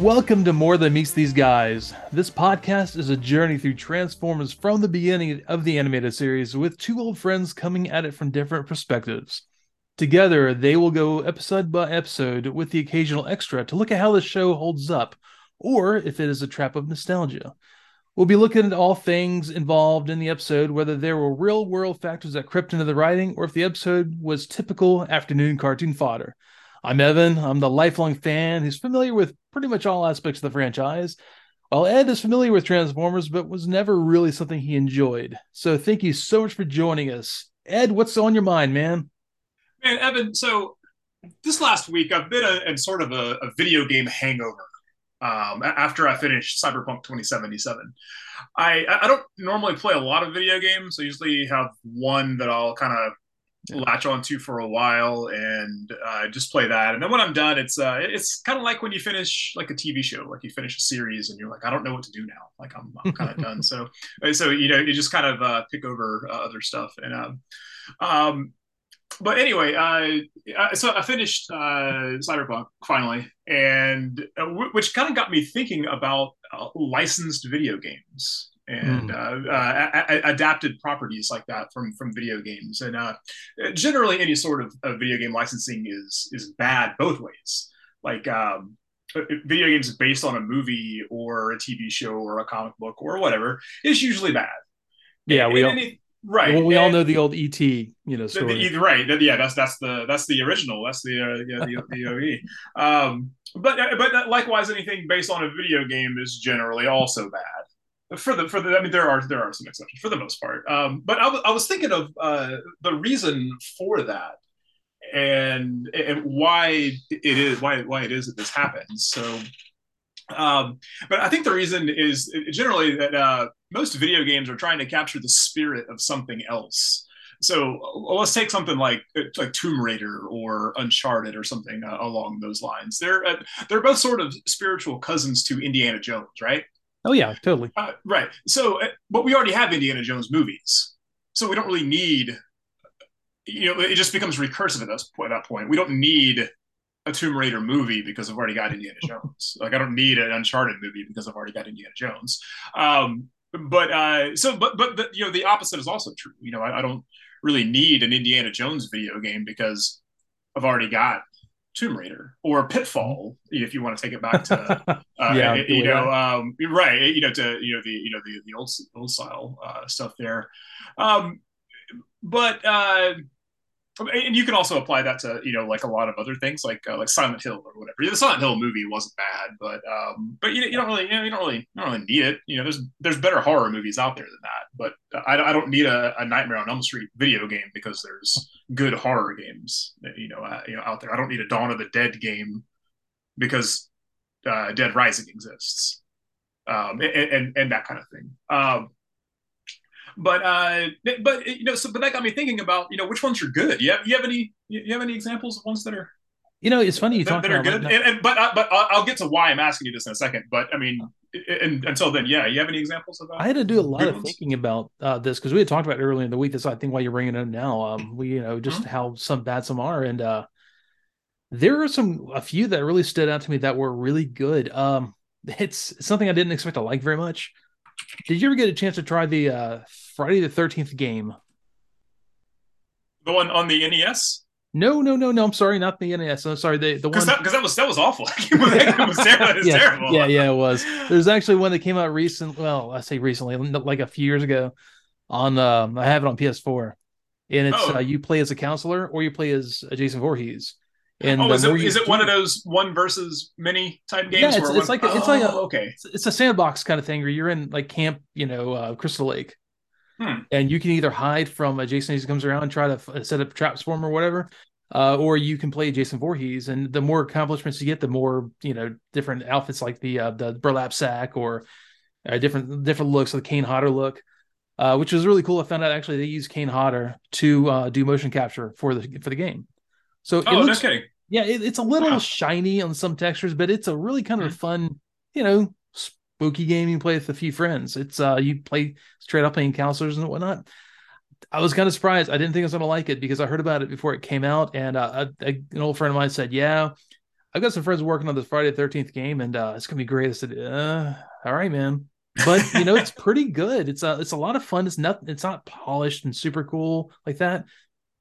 Welcome to More Than Meets These Guys. This podcast is a journey through Transformers from the beginning of the animated series with two old friends coming at it from different perspectives. Together, they will go episode by episode with the occasional extra to look at how the show holds up, or if it is a trap of nostalgia. We'll be looking at all things involved in the episode, whether there were real world factors that crept into the writing, or if the episode was typical afternoon cartoon fodder. I'm Evan. I'm the lifelong fan who's familiar with pretty much all aspects of the franchise. While Ed is familiar with Transformers, but was never really something he enjoyed. So thank you so much for joining us. Ed, what's on your mind, man? Man, Evan, so this last week I've been a, in sort of a, a video game hangover um, after I finished Cyberpunk 2077. I, I don't normally play a lot of video games. I usually have one that I'll kind of latch onto for a while and uh, just play that. And then when I'm done, it's uh, it's kind of like when you finish like a TV show, like you finish a series and you're like, I don't know what to do now. Like I'm, I'm kind of done. So so you know you just kind of uh, pick over uh, other stuff and um, um but anyway, uh, so I finished uh, Cyberpunk finally, and uh, w- which kind of got me thinking about uh, licensed video games and mm. uh, uh, adapted properties like that from from video games. And uh, generally, any sort of, of, video game licensing is is bad both ways. Like um, video games based on a movie or a TV show or a comic book or whatever is usually bad. Yeah, we all, any, right. Well, we and, all know the old ET, you know, story. The, the, right. Yeah, that's that's the that's the original. That's the uh, yeah the, the OE. Um, but but likewise, anything based on a video game is generally also bad for the for the I mean there are there are some exceptions for the most part. Um, but I, w- I was thinking of uh, the reason for that and and why it is why why it is that this happens. So, um, but I think the reason is generally that uh, most video games are trying to capture the spirit of something else. So let's take something like like Tomb Raider or Uncharted or something uh, along those lines. They're uh, they're both sort of spiritual cousins to Indiana Jones, right? Oh yeah, totally. Uh, right. So, uh, but we already have Indiana Jones movies, so we don't really need. You know, it just becomes recursive at that point. We don't need a Tomb Raider movie because I've already got Indiana Jones. like I don't need an Uncharted movie because I've already got Indiana Jones. Um, but uh, so, but but the, you know, the opposite is also true. You know, I, I don't really need an Indiana Jones video game because I've already got Tomb Raider or Pitfall, if you want to take it back to, uh, yeah, you know, um, right, you know, to you know the you know the the old old style uh, stuff there, um, but uh, and you can also apply that to you know like a lot of other things like uh, like Silent Hill or whatever. The Silent Hill movie wasn't bad, but um, but you, you don't really you, know, you don't really you don't really need it. You know, there's there's better horror movies out there than that. But I, I don't need a, a Nightmare on Elm Street video game because there's good horror games you know uh, you know out there. I don't need a Dawn of the Dead game because uh, Dead Rising exists, um, and, and, and that kind of thing. Um, but uh, but you know, so but that got me thinking about you know which ones are good. You have you have any you have any examples of ones that are you know, it's funny you talk about that, are good. And, and, but uh, but I'll get to why I'm asking you this in a second. But I mean, and, until then, yeah, you have any examples of that? I had to do a lot of thinking about uh, this because we had talked about it earlier in the week. That's I think why you're bringing it up now. Um, we you know just mm-hmm. how some bad some are, and uh, there are some a few that really stood out to me that were really good. Um, it's something I didn't expect to like very much. Did you ever get a chance to try the uh, Friday the Thirteenth game? The one on the NES. No, no, no, no. I'm sorry, not the NES. I'm sorry, the the one because that, that, was that was awful. it was, terrible. yeah, terrible. Yeah, yeah, it was. There's actually one that came out recent. Well, I say recently, like a few years ago. On um, I have it on PS4, and it's oh. uh, you play as a counselor or you play as Jason Voorhees. And oh, is it, is it one of those one versus many type games? Yeah, it's, it's one... like it's oh, like a, oh, okay. It's, it's, a sandbox kind of thing where you're in like camp, you know, uh, Crystal Lake, hmm. and you can either hide from a Jason as he comes around and try to f- set up traps for him or whatever, uh, or you can play Jason Voorhees. And the more accomplishments you get, the more you know different outfits like the uh, the burlap sack or uh, different different looks, of the Kane Hodder look. Uh, which was really cool. I found out actually they use Kane Hodder to uh, do motion capture for the for the game. So oh, it looks, okay. Yeah, it, it's a little wow. shiny on some textures, but it's a really kind of mm-hmm. fun, you know, spooky game you play with a few friends. It's uh you play straight up playing counselors and whatnot. I was kind of surprised. I didn't think I was going to like it because I heard about it before it came out, and uh, a, a, an old friend of mine said, "Yeah, I've got some friends working on this Friday the 13th game, and uh, it's gonna be great. I said, uh, all right, man. But you know, it's pretty good. It's a it's a lot of fun. It's not it's not polished and super cool like that,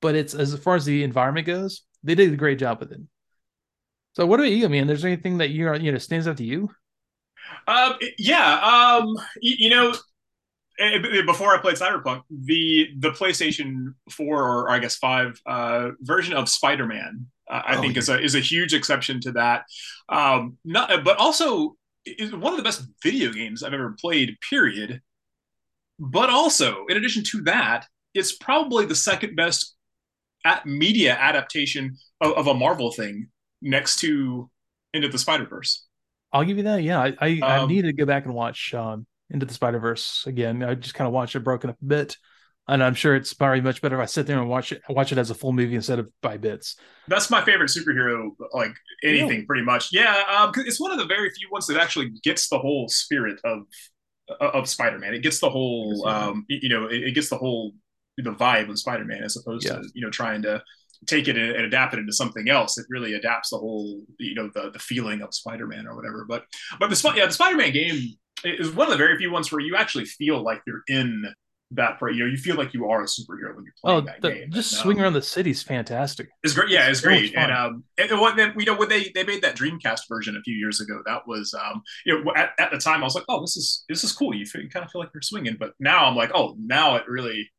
but it's as far as the environment goes, they did a great job with it. So what about you, man? There's anything that you are you know stands out to you? Um, yeah. Um, you, you know, eh, before I played Cyberpunk, the the PlayStation Four or I guess Five uh, version of Spider Man, uh, I oh, think yeah. is a is a huge exception to that. Um, not, but also is one of the best video games I've ever played. Period. But also, in addition to that, it's probably the second best media adaptation of, of a Marvel thing, next to Into the Spider Verse. I'll give you that. Yeah, I I, um, I need to go back and watch um, Into the Spider Verse again. I just kind of watched it broken up a bit, and I'm sure it's probably much better if I sit there and watch it watch it as a full movie instead of by bits. That's my favorite superhero, like anything, pretty much. Yeah, um, it's one of the very few ones that actually gets the whole spirit of of Spider-Man. It gets the whole, um, you know, it, it, gets the whole the vibe of Spider-Man as opposed yeah. to you know trying to take it and, adapt it into something else. It really adapts the whole, you know, the the feeling of Spider-Man or whatever. But but the yeah, the Spider-Man game is one of the very few ones where you actually feel like you're in that part. You know, you feel like you are a superhero when you're playing oh, that the, game. Just and, swinging um, around the city is fantastic. It's great. Yeah, it's, it's great. And um, and what then you know when they they made that Dreamcast version a few years ago, that was um, you know at, at the time I was like, oh, this is this is cool. You, feel, you kind of feel like you're swinging. But now I'm like, oh, now it really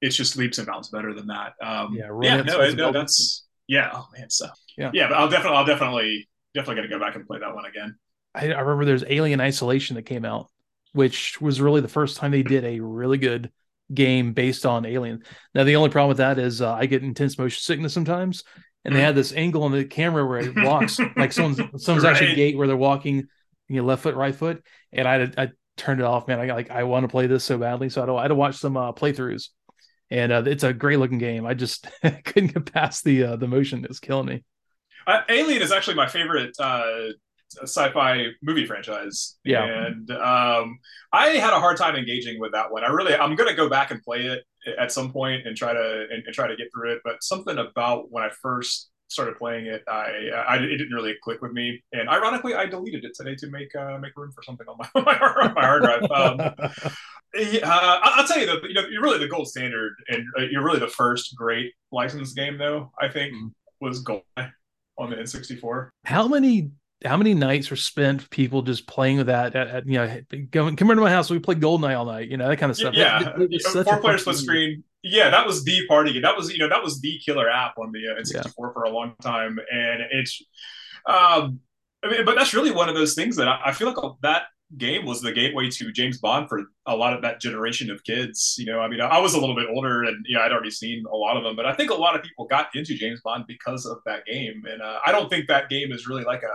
it's just leaps and bounds better than that. Um, yeah, yeah, no, no, that's yeah. Oh man, so yeah, yeah, but I'll definitely, I'll definitely, definitely going to go back and play that one again. I, I remember there's Alien Isolation that came out, which was really the first time they did a really good game based on Alien. Now the only problem with that is uh, I get intense motion sickness sometimes, and they mm. had this angle on the camera where it walks like someone's someone's right. actually gait where they're walking, you know, left foot, right foot, and I I turned it off, man. I got like I want to play this so badly, so I, don't I had to watch some uh, playthroughs and uh, it's a great looking game. I just couldn't get past the uh, the motion. It's killing me. Uh, Alien is actually my favorite uh, sci-fi movie franchise. Yeah, and um, I had a hard time engaging with that one. I really, I'm gonna go back and play it at some point and try to and, and try to get through it. But something about when I first started playing it, I, I it didn't really click with me. And ironically, I deleted it today to make uh, make room for something on my my, my hard drive. Um, uh, I'll tell you that you know you're really the gold standard, and uh, you're really the first great licensed game, though. I think mm-hmm. was GoldenEye on the N64. How many how many nights were spent people just playing with that? At, at, you know, going come into my house, we play GoldenEye all night. You know that kind of stuff. Yeah, it four player split screen. Yeah, that was the party game. That was you know that was the killer app on the uh, N64 yeah. for a long time, and it's. Um, I mean, but that's really one of those things that I, I feel like that game was the gateway to James Bond for a lot of that generation of kids. You know, I mean, I was a little bit older and, you know, I'd already seen a lot of them, but I think a lot of people got into James Bond because of that game. And uh, I don't think that game is really like a,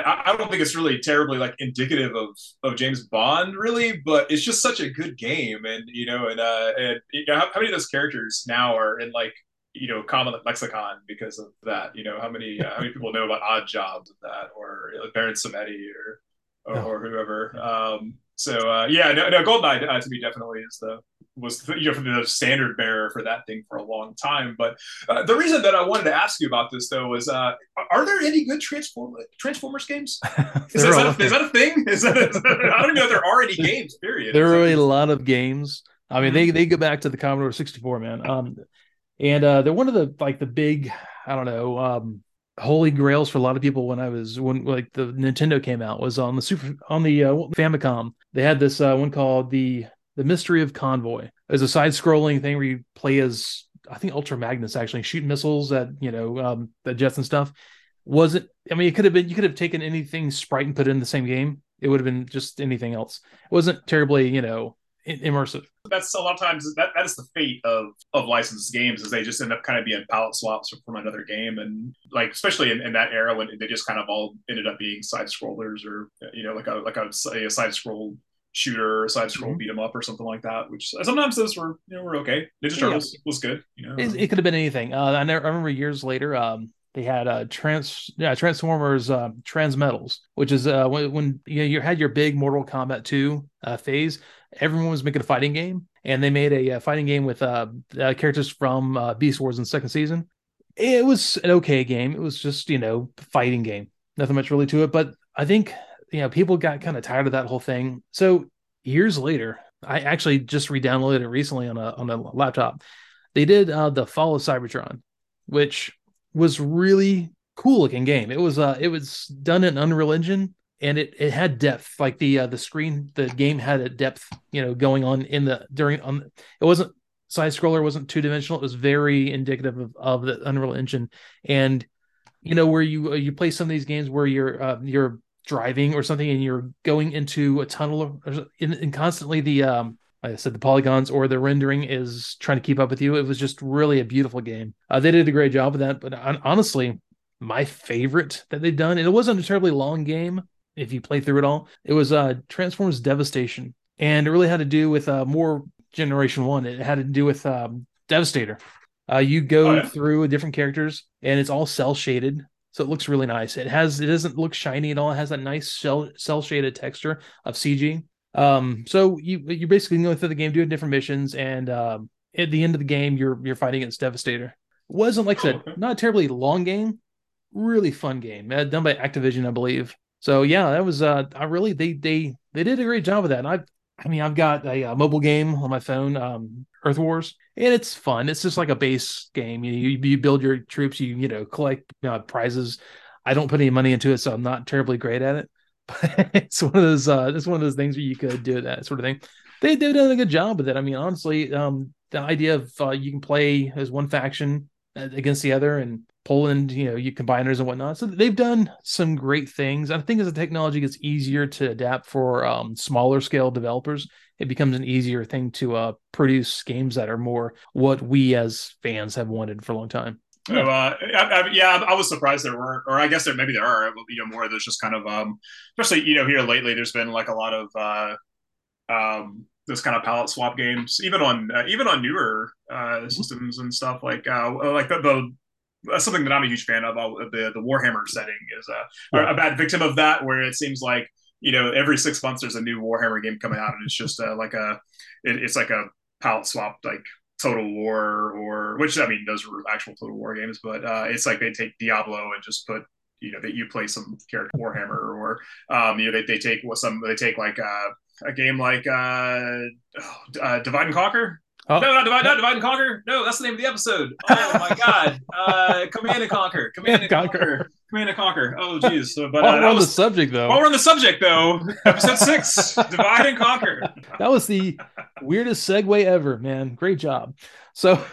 I, I don't think it's really terribly like indicative of of James Bond, really, but it's just such a good game, and you know, and uh, and you know, how, how many of those characters now are in like you know common lexicon because of that? You know, how many uh, how many people know about Oddjobs of that, or you know, Baron Samedi, or or, or whoever. Um, so uh, yeah, no, no, Goldeneye uh, to me definitely is the was the, you know the standard bearer for that thing for a long time. But uh, the reason that I wanted to ask you about this though is, uh, are there any good Transform- Transformers games? Is, is, that a, is that a thing? Is that, is that, I don't even know if there are any games. Period. There are a lot of games. I mean, mm-hmm. they they go back to the Commodore 64, man. Um, and uh, they're one of the like the big, I don't know, um, holy grails for a lot of people when I was when like the Nintendo came out was on the super on the uh, Famicom. They had this uh, one called the the Mystery of Convoy. It was a side scrolling thing where you play as I think Ultra Magnus actually shoot missiles at you know um, the jets and stuff. Was it? I mean, it could have been. You could have taken anything sprite and put it in the same game. It would have been just anything else. It wasn't terribly you know immersive. That's a lot of times that, that is the fate of of licensed games is they just end up kind of being palette swaps from another game and like especially in, in that era when they just kind of all ended up being side scrollers or you know like a like a, a side scroll shooter or side scroll mm-hmm. beat 'em up or something like that which sometimes those were you know were okay Ninja Turtles yeah. was good you know it, it could have been anything uh, I, never, I remember years later um they had uh trans yeah transformers uh, transmetals which is uh when, when you, know, you had your big mortal kombat 2 uh, phase everyone was making a fighting game, and they made a, a fighting game with uh, uh, characters from uh, Beast Wars in the second season. It was an okay game. It was just you know fighting game. nothing much really to it. But I think you know people got kind of tired of that whole thing. So years later, I actually just re-downloaded it recently on a on a laptop. They did uh, the Fall of Cybertron, which was really cool looking game. It was uh it was done in Unreal Engine and it it had depth. Like the uh, the screen, the game had a depth, you know, going on in the during on. It wasn't side scroller, wasn't two dimensional. It was very indicative of, of the Unreal Engine, and you know where you you play some of these games where you're uh, you're driving or something and you're going into a tunnel and, and constantly the um like I said, the polygons or the rendering is trying to keep up with you. It was just really a beautiful game. Uh, they did a great job of that. But honestly, my favorite that they've done, and it wasn't a terribly long game if you play through it all, it was uh, Transformers Devastation. And it really had to do with uh, more Generation 1. It had to do with um, Devastator. Uh, you go oh, yeah. through different characters and it's all cel shaded so it looks really nice. It has it doesn't look shiny at all. It has that nice cel cel shaded texture of CG. Um, so you you're basically going through the game doing different missions, and um, at the end of the game, you're you're fighting against Devastator. Wasn't like I said, oh, not a terribly long game, really fun game. Uh, done by Activision, I believe. So yeah, that was uh, I really they they they did a great job with that. And I I mean, I've got a, a, mobile game on my phone, um, Earth Wars, and it's fun. It's just like a base game. You you, you build your troops, you you know collect uh, prizes. I don't put any money into it, so I'm not terribly great at it. But it's one of those uh, it's one of those things where you could do that sort of thing. They they've done a good job with it. I mean, honestly, um, the idea of uh, you can play as one faction uh, against the other and Poland, you know, you combiners and whatnot. So they've done some great things. I think as the technology gets easier to adapt for um, smaller scale developers, it becomes an easier thing to uh, produce games that are more what we as fans have wanted for a long time. Yeah. Oh, uh, I, I, yeah, I was surprised there weren't, or I guess there maybe there are, you know, more. There's just kind of, um, especially you know, here lately, there's been like a lot of uh, um, this kind of palette swap games, even on uh, even on newer uh, mm-hmm. systems and stuff like uh, like the, the that's something that I'm a huge fan of. The the Warhammer setting is a, yeah. a bad victim of that, where it seems like you know every six months there's a new Warhammer game coming out, and it's just uh, like a it, it's like a palette swap like Total War or which I mean those were actual Total War games, but uh, it's like they take Diablo and just put you know that you play some character Warhammer or um, you know they, they take what some they take like uh, a game like uh, oh, uh, Divide and Conquer Oh. No, not divide, not divide and conquer. No, that's the name of the episode. Oh my god! Uh, command and conquer. Command and conquer. conquer. Command and conquer. Oh jeez. So, but uh, while we're on was, the subject, though. While we're on the subject, though, episode six, divide and conquer. That was the weirdest segue ever, man. Great job. So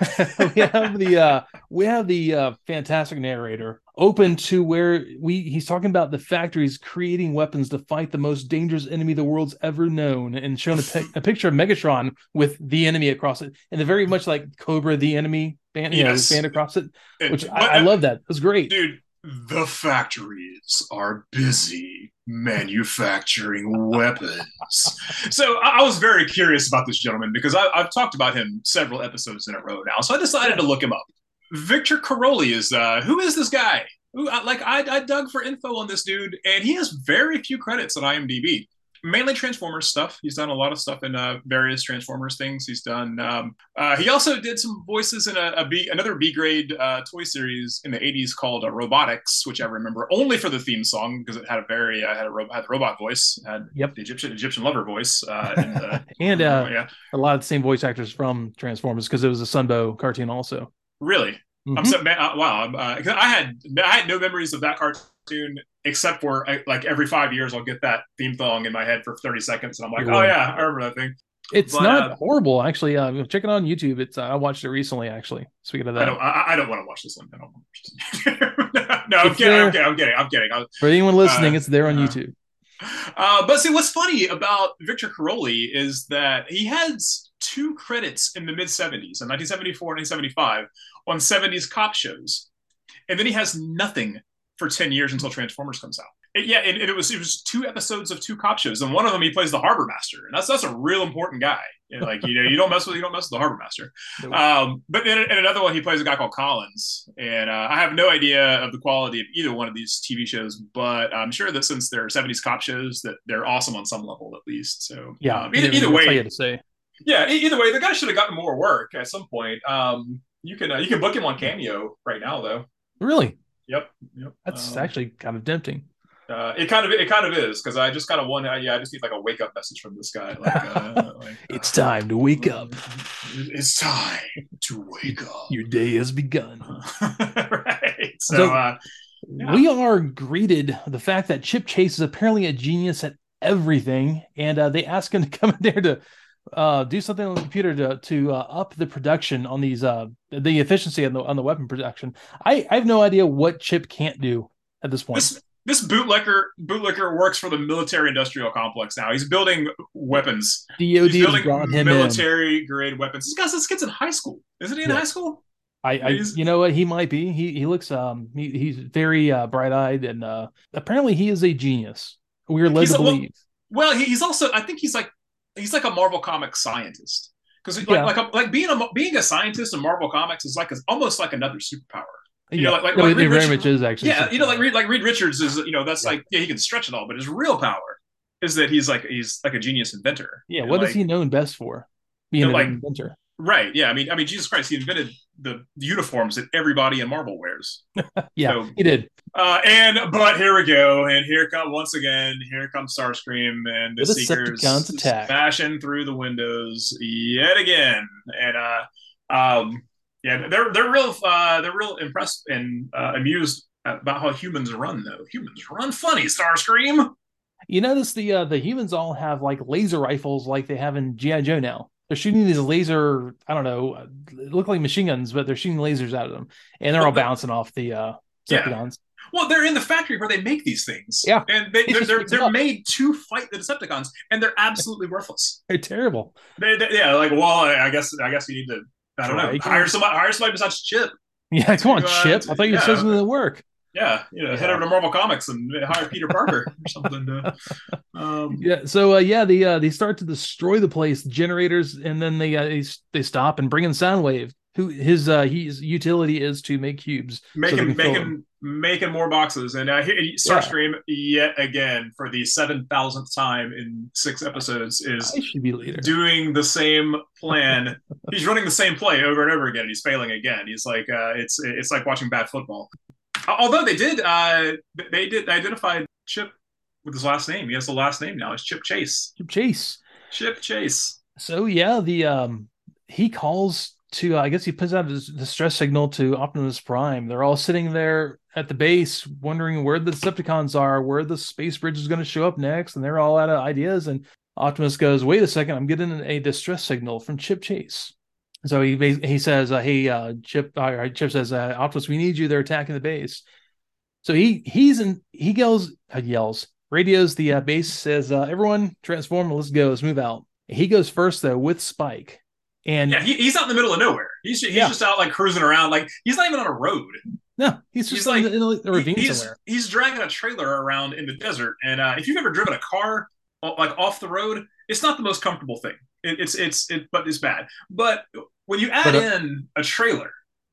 we have the uh, we have the uh, fantastic narrator open to where we he's talking about the factories creating weapons to fight the most dangerous enemy the world's ever known and shown a, pe- a picture of Megatron with the enemy across it and the very much like Cobra the enemy band, you know, band across it, which I, I, love that. It was great. Dude, the factories are busy manufacturing weapons. So I, I, was very curious about this gentleman because I, have talked about him several episodes in a row now. So I decided to look him up. Victor Caroli is uh, who is this guy? Who, like I, I dug for info on this dude, and he has very few credits on IMDb. Mainly Transformers stuff. He's done a lot of stuff in uh, various Transformers things. He's done. Um, uh, he also did some voices in a, a B, another B grade uh, toy series in the '80s called uh, Robotix, which I remember only for the theme song because it had a very uh, had a ro- had the robot voice, had yep. the Egyptian Egyptian lover voice, uh, and, and yeah, a lot of the same voice actors from Transformers because it was a Sunbow cartoon also. Really? Mm-hmm. I'm so man, uh, wow. Uh, I had I had no memories of that cartoon except for uh, like every five years I'll get that theme song in my head for 30 seconds and I'm like, oh yeah, I remember that thing. It's but, not uh, horrible actually. Uh, check it on YouTube. It's uh, I watched it recently actually. Speaking of that, I don't. I, I don't want to watch this one. I don't want to watch this. no, I'm kidding, I'm kidding. I'm kidding. I'm kidding. I'm For anyone listening, it's there on YouTube. Uh, but see, what's funny about Victor Caroli is that he has two credits in the mid 70s, in 1974 and 1975, on 70s cop shows. And then he has nothing for 10 years until Transformers comes out. It, yeah, and, and, it was it was two episodes of two cop shows, and one of them he plays the harbor master, and that's that's a real important guy. You know, like you know, you don't mess with you don't mess with the harbor master. Um, but in, in, another one, he plays a guy called Collins, and uh, I have no idea of the quality of either one of these TV shows, but I'm sure that since they're 70s cop shows, that they're awesome on some level at least. So yeah, um, either, either way, to say. yeah, either way, the guy should have gotten more work at some point. Um, you can uh, you can book him on Cameo right now though. Really? Yep. Yep. That's um, actually kind of tempting. Uh, it kind of it kind of is because I just kind of want yeah I just need like a wake up message from this guy like, uh, like it's time to wake up. It's time to wake up. Your day has begun. right. So, So- uh, Yeah. We are greeted the fact that Chip Chase is apparently a genius at everything, and uh, they ask him to come in there to uh, do something on the computer to to uh, up the production on these uh, the efficiency on the on the weapon production. I, I have no idea what Chip can't do at this point. this this bootlegger bootlegger works for the military industrial complex now. He's building weapons. DoD He's building brought him in. military grade weapons. This guy's this kid's in high school, isn't he? In Yeah. high school? I, I you know what he might be. He he looks um he, he's very uh, bright eyed and uh, apparently he is a genius. We are led He's to a- well, believe. Well, he- he's also I think he's like he's like a Marvel comic scientist because like Yeah. like a, like being a being a scientist in Marvel Comics is like is almost like another superpower. you yeah, know, like- like- no, like it Reed very Richards- much is actually. Yeah, you know, like Reed, like Reed Richards is, you know, that's Yeah. like, yeah, he can stretch it all, but his real power is that he's like he's like a genius inventor. yeah. What is like, he known best for? Being You an know, like- inventor. Right. Yeah. I mean, I mean, Jesus Christ, he invented the uniforms that everybody in Marvel wears. Yeah, so- he did. Uh, and but here we go, and here come once again, here comes Starscream and the The Seekers smashing through the windows yet again, and uh, um, yeah, they're they're real uh, they're real impressed and uh, amused about how humans run though. Humans run funny, Starscream. You notice the uh, the humans all have like laser rifles, like they have in GI Joe now. They're shooting these laser. I don't know, look like machine guns, but they're shooting lasers out of them, and they're all bouncing off the uh. Well, they're in the factory where they make these things. Yeah. and they, they're, they're, they're made to fight the Decepticons, and they're absolutely worthless. They're terrible. They, they, yeah, like well, I guess I guess you need to I don't know hire somebody hire somebody besides Chip. Yeah, come on, Uh, Chip. I thought you yeah. said something that work. Yeah, you know, head over to Marvel Comics and hire Peter Parker or something. To, um, Yeah. So uh, yeah, the uh, they start to destroy the place, generators, and then they uh, they, they stop and bring in Soundwave, who his uh his utility is to make cubes. so making can making making more boxes, and uh, here, Starscream yet again for the seven thousandth time in six episodes is should be leader. doing the same plan. he's running the same play over and over again. He's failing again. He's like uh, it's it's like watching bad football. Although they did uh, they did identify Chip with his last name. He has the last name now. It's Chip Chase. Chip Chase. Chip Chase. So yeah, the um he calls to uh, I guess he puts out his distress signal to Optimus Prime. They're all sitting there at the base wondering where the Decepticons are, where the space bridge is going to show up next, and they're all out of ideas. And Optimus goes, "Wait a second, I'm getting a distress signal from Chip Chase." So he he says, uh, "Hey, uh, Chip," uh, Chip says, uh, "Optimus, we need you. They're attacking the base." So he he's in he yells uh, yells radios the uh, base says, "Everyone transform, let's go, let's move out." He goes first though with Spike, and Yeah, he, he's out in the middle of nowhere. He's he's Yeah. just out like cruising around. Like he's not even on a road. no, he's just he's like- in the ravine he's somewhere. he's dragging a trailer around in the desert. And uh, if you've ever driven a car like off the road, it's not the most comfortable thing. It, it's it's it, but it's bad. But when you add But, uh, in a trailer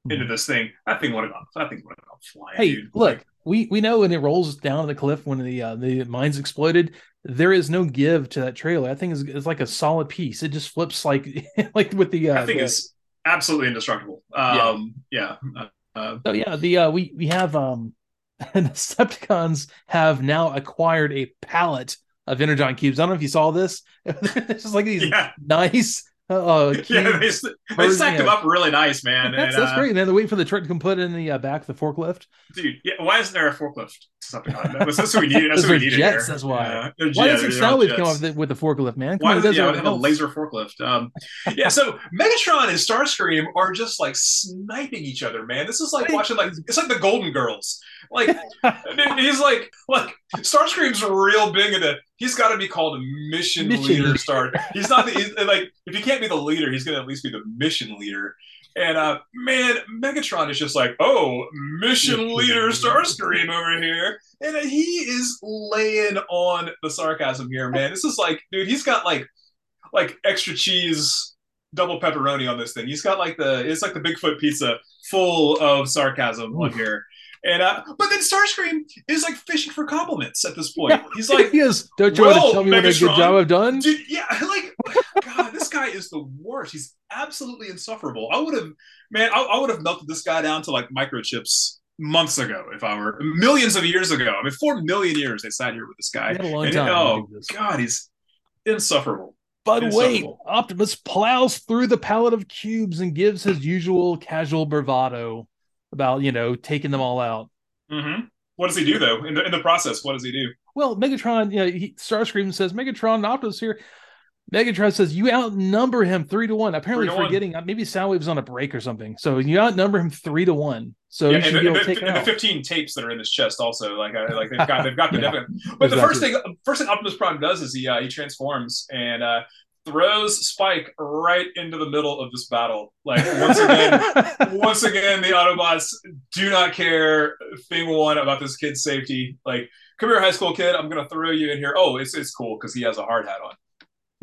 into this thing, that thing would have gone. That thing would have gone flying. Hey, dude. look, we we know when it rolls down the cliff when the uh, the mines exploded, there is no give to that trailer. That thing is, is like a solid piece. It just flips like like with the. Uh, that thing the- is absolutely indestructible. Um, yeah. Uh, uh, So yeah, the uh, we we have um, the Decepticons have now acquired a pallet of Energon cubes. I don't know if you saw this. it's just like these yeah, nice cubes. yeah, they, they stacked them up really nice, man. that's, and, that's uh, great. And then they wait for the truck to come put it in the uh, back of the forklift. dude. Yeah, why isn't there a forklift? Decepticon? That's, that's what we need. That's what we needed jets, that's why. Yeah, Why doesn't they're all Soundwave come up with the, the forklift, man? Come Why on, does yeah, have a laser forklift? Um, yeah, so Megatron and Starscream are just like sniping each other, man. This is like watching like it's like the Golden Girls. Like he's like like Starscream's real big into. He's got to be called a mission, Mission leader. leader. Star. He's not the he's, like if he can't be the leader, he's gonna at least be the mission leader. And uh, man, Megatron is just like, oh, mission leader Starscream over here, and uh, he is laying on the sarcasm here, man. This is like, dude, he's got like, like extra cheese, double pepperoni on this thing. He's got like the, it's like the Bigfoot pizza full of sarcasm on here. And uh, but then Starscream is like fishing for compliments at this point. He's like, he is. Don't you want to tell me what a good job I've done? Dude, yeah, like God, this guy is the worst. He's absolutely insufferable. I would have, man, I, I would have melted this guy down to like microchips months ago, if I were millions of years ago. I mean, four million years they sat here with this guy. He a long And, time oh. God, he's insufferable. But wait. Optimus plows through the pallet of cubes and gives his usual casual bravado about, you know, taking them all out. hmm What does he do though in the in the process? What does he do? Well, Megatron, you know, he, Starscream says, Megatron and Optimus here. Megatron says, You outnumber him three to one. Apparently, to forgetting, uh, maybe Soundwave's on a break or something. So you outnumber him three to one. So Yeah, and, be the, and take the- and the 15 tapes that are in his chest also like uh, like they've got they've got the Yeah. but the first thing first thing optimus prime does is he uh, he transforms and uh throws spike right into the middle of this battle like once again once again the autobots do not care thing one about this kid's safety like come here high school kid i'm gonna throw you in here oh it's it's cool because he has a hard hat on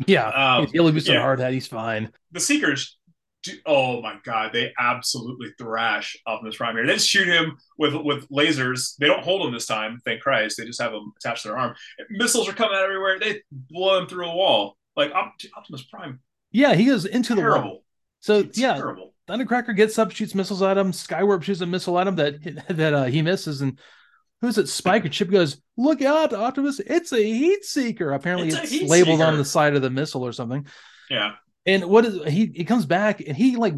yeah. Um, He's yellow boost yeah. a hard hat. He's fine. the Seekers, do, oh my god, they absolutely thrash Optimus Prime here. They just shoot him with with lasers. They don't hold him this time, thank Christ. They just have him attached to their arm. Missiles are coming out everywhere. They blow him through a wall. Like Op- Optimus Prime, Yeah, he goes into the wall. So It's yeah, terrible. Thundercracker gets up, shoots missiles at him. Skywarp shoots a missile at him that that uh, he misses, and who's it? Spike and Chip goes, "Look out, Optimus! It's a heat seeker." Apparently, It's it's, labeled on the side of the missile or something. Yeah, And what is he? He comes back and he like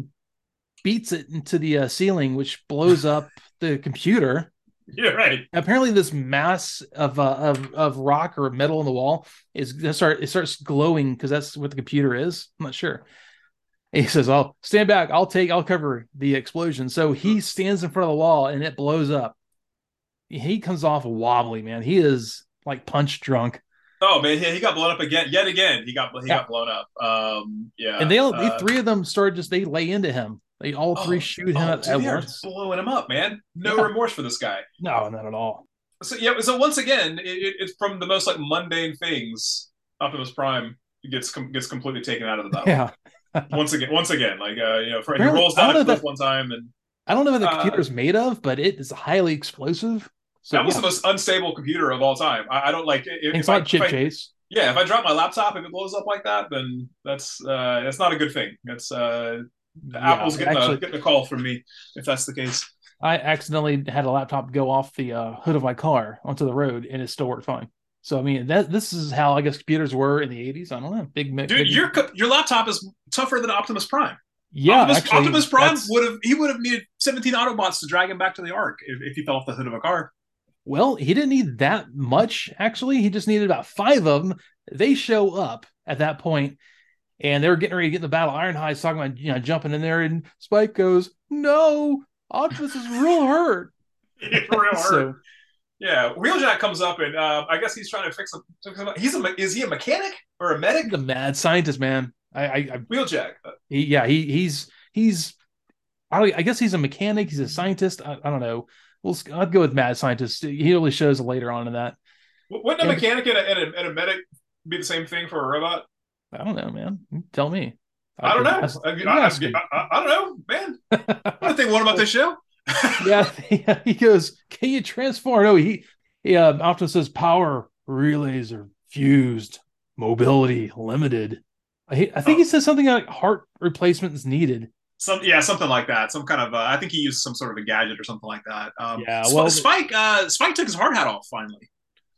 beats it into the uh, ceiling, which blows up the computer. you're right. Apparently, this mass of uh, of of rock or metal in the wall is gonna start. It starts glowing because that's what the computer is. I'm not sure. And he says, "I'll stand back. I'll take. I'll cover the explosion." So he stands in front of the wall and it blows up. He comes off wobbly, man. He is like punch drunk, Oh man, he, he got blown up again. Yet again, he got he Yeah. got blown up. Um, yeah, and they all, uh, the three of them start just they lay into him. They all three oh, shoot him oh, at, dude, at once. blowing him up, man. No Yeah. remorse for this guy. No, not at all. So yeah, so once again, it, it, it's from the most like mundane things. Optimus Prime gets com- gets completely taken out of the battle. Yeah, Once again, once again, like uh, you know, for, he rolls down a cliff that- one time, and I don't know what the Uh, computer's made of, but it is highly explosive. So that was yeah. the most unstable computer of all time. I, I don't like if, It's not chip chase. Yeah, if I drop my laptop, if it blows up like that, then that's uh, that's not a good thing. That's uh, Yeah, Apple's getting, actually, a, getting a call from me if that's the case. I accidentally had a laptop go off the uh, hood of my car onto the road, and it still worked fine. So I mean, that this is how I guess computers were in the '80s. I don't know, big, Dude, big your your laptop is tougher than Optimus Prime. yeah. Optimus, actually, Optimus Prime would have he would have needed 17 Autobots to drag him back to the Ark if, if he fell off the hood of a car. Well, he didn't need that much. Actually, he just needed about five of them. They show up at that point, and they're getting ready to get in the battle. Ironhide's talking about you know jumping in there, and Spike goes, "No, Optimus is real hurt." Real hurt. So Yeah, Wheeljack comes up and uh, I guess he's trying to fix him. fix him up. He's a is he a mechanic or a medic? the mad scientist, man. I, I, I Wheeljack. He, yeah, he, he's he's. I, I guess he's a mechanic. He's a scientist. I, I don't know. We'll, I'd go with mad scientist. He really shows later on in that. Wouldn't a mechanic and a, and, a, and a medic be the same thing for a robot? I don't know, man. Tell me. I don't know. Ask- I, I, I. I- I don't know, man. What think one about this show? yeah, he goes, "Can you transform?" No, he, he uh, Optimus says, "Power relays are fused, mobility limited." I, I think he says something like heart replacement is needed. Some yeah, something like that. Some kind of uh, I think he used some sort of a gadget or something like that. Um, Yeah, well- Spike uh, Spike took his hard hat off finally.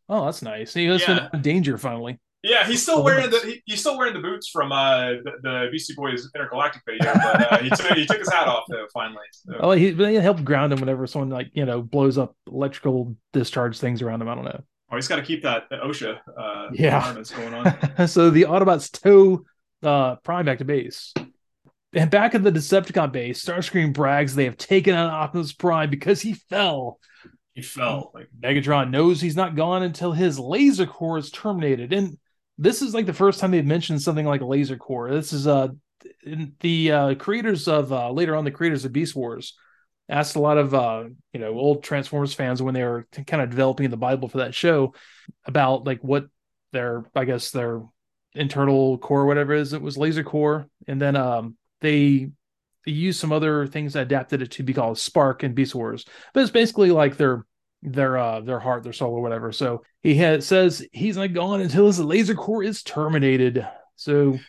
Oh, that's nice. He goes Yeah. to danger finally. Yeah, he's still wearing the he, he's still wearing the boots from uh, the, the Beastie Boys Intergalactic video, but uh, he took he took his hat off though finally. So, Oh, he, he helped ground him whenever someone like you know blows up electrical discharge things around him. I don't know. oh, he's got to keep that, that OSHA uh, Yeah. going on. so the Autobots tow uh, Prime back to base. And back at the Decepticon base, Starscream brags they have taken out Optimus Prime because he fell. He fell like Megatron knows he's not gone until his laser core is terminated. And this is like the first time they've mentioned something like laser core. This is uh the uh creators of uh later on the creators of Beast Wars asked a lot of uh you know old Transformers fans when they were kind of developing the Bible for that show about like what their I guess their internal core whatever it is it was laser core and then um they they used some other things adapted it to be called Spark and Beast Wars but it's basically like their their uh their heart their soul or whatever. So he has says he's not gone until his laser core is terminated. So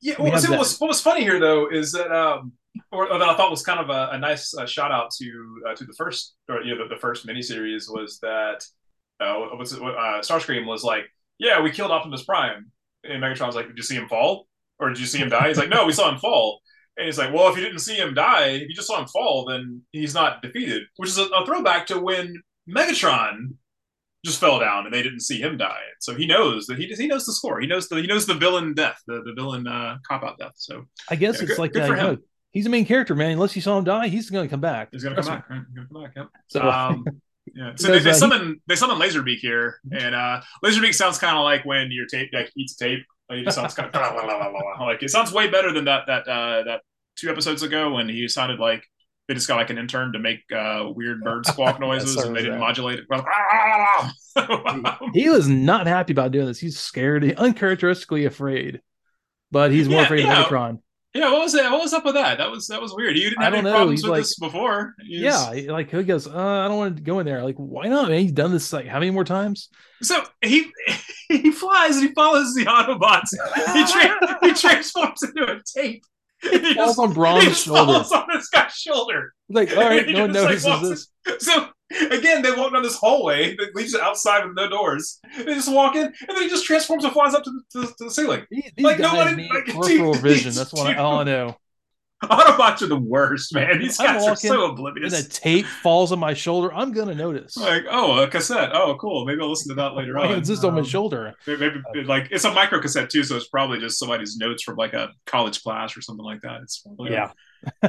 Yeah, We what was, what was what was funny here though is that um, or, or that I thought was kind of a, a nice uh, shout out to uh, to the first or you know the, the first miniseries was that uh, what's it, uh, Starscream was like, yeah, we killed Optimus Prime, and Megatron was like, did you see him fall? Or did you see him die? He's like, no, we saw him fall. And he's like, well, if you didn't see him die, if you just saw him fall, then he's not defeated, which is a, a throwback to when Megatron just fell down and they didn't see him die. So he knows that he he knows the score. He knows the he knows the villain death, the, the villain uh, cop out death. So I guess yeah, it's good, like good that. You know, he's the main character, man. Unless you saw him die, he's going to come back. He's going to come back. Right? He's to come back. Yep. So. Um, yeah, so they, they, summon they summon Laserbeak here, and uh, Laserbeak sounds kind of like when your tape deck eats tape. Like, it just sounds kind of like it sounds way better than that that uh, that two episodes ago when he sounded like they just got like an intern to make uh, weird bird squawk noises and they didn't modulate it. he was not happy about doing this. He's scared, uncharacteristically afraid, but he's more yeah, afraid yeah. of Megatron. Yeah, what was that? What was up with that? That was that was weird. You didn't have any know. problems he's with like, this before. He's... Yeah, like he goes, uh, I don't want to go in there. Like, why not? Man, he's done this like how many more times? So he he flies and he follows the Autobots. he tra- he transforms into a tape he falls on Brawn's shoulder. Falls on this guy's shoulder. Like, all right, no one notices like this. So again, they walk down this hallway that leads outside with no doors. They just walk in, and then he just transforms and flies up to the, to, to the ceiling. These, like nobody, like, peripheral vision. That's what I, all I know. Autobots are the worst, man. These guys are so oblivious. And a tape falls on my shoulder. I'm gonna notice. Like, oh, a cassette. Oh, cool. Maybe I'll listen to that later on. It's just um, on my um, shoulder. Maybe, maybe like it's a micro cassette too, so it's probably just somebody's notes from like a college class or something like that. It's yeah,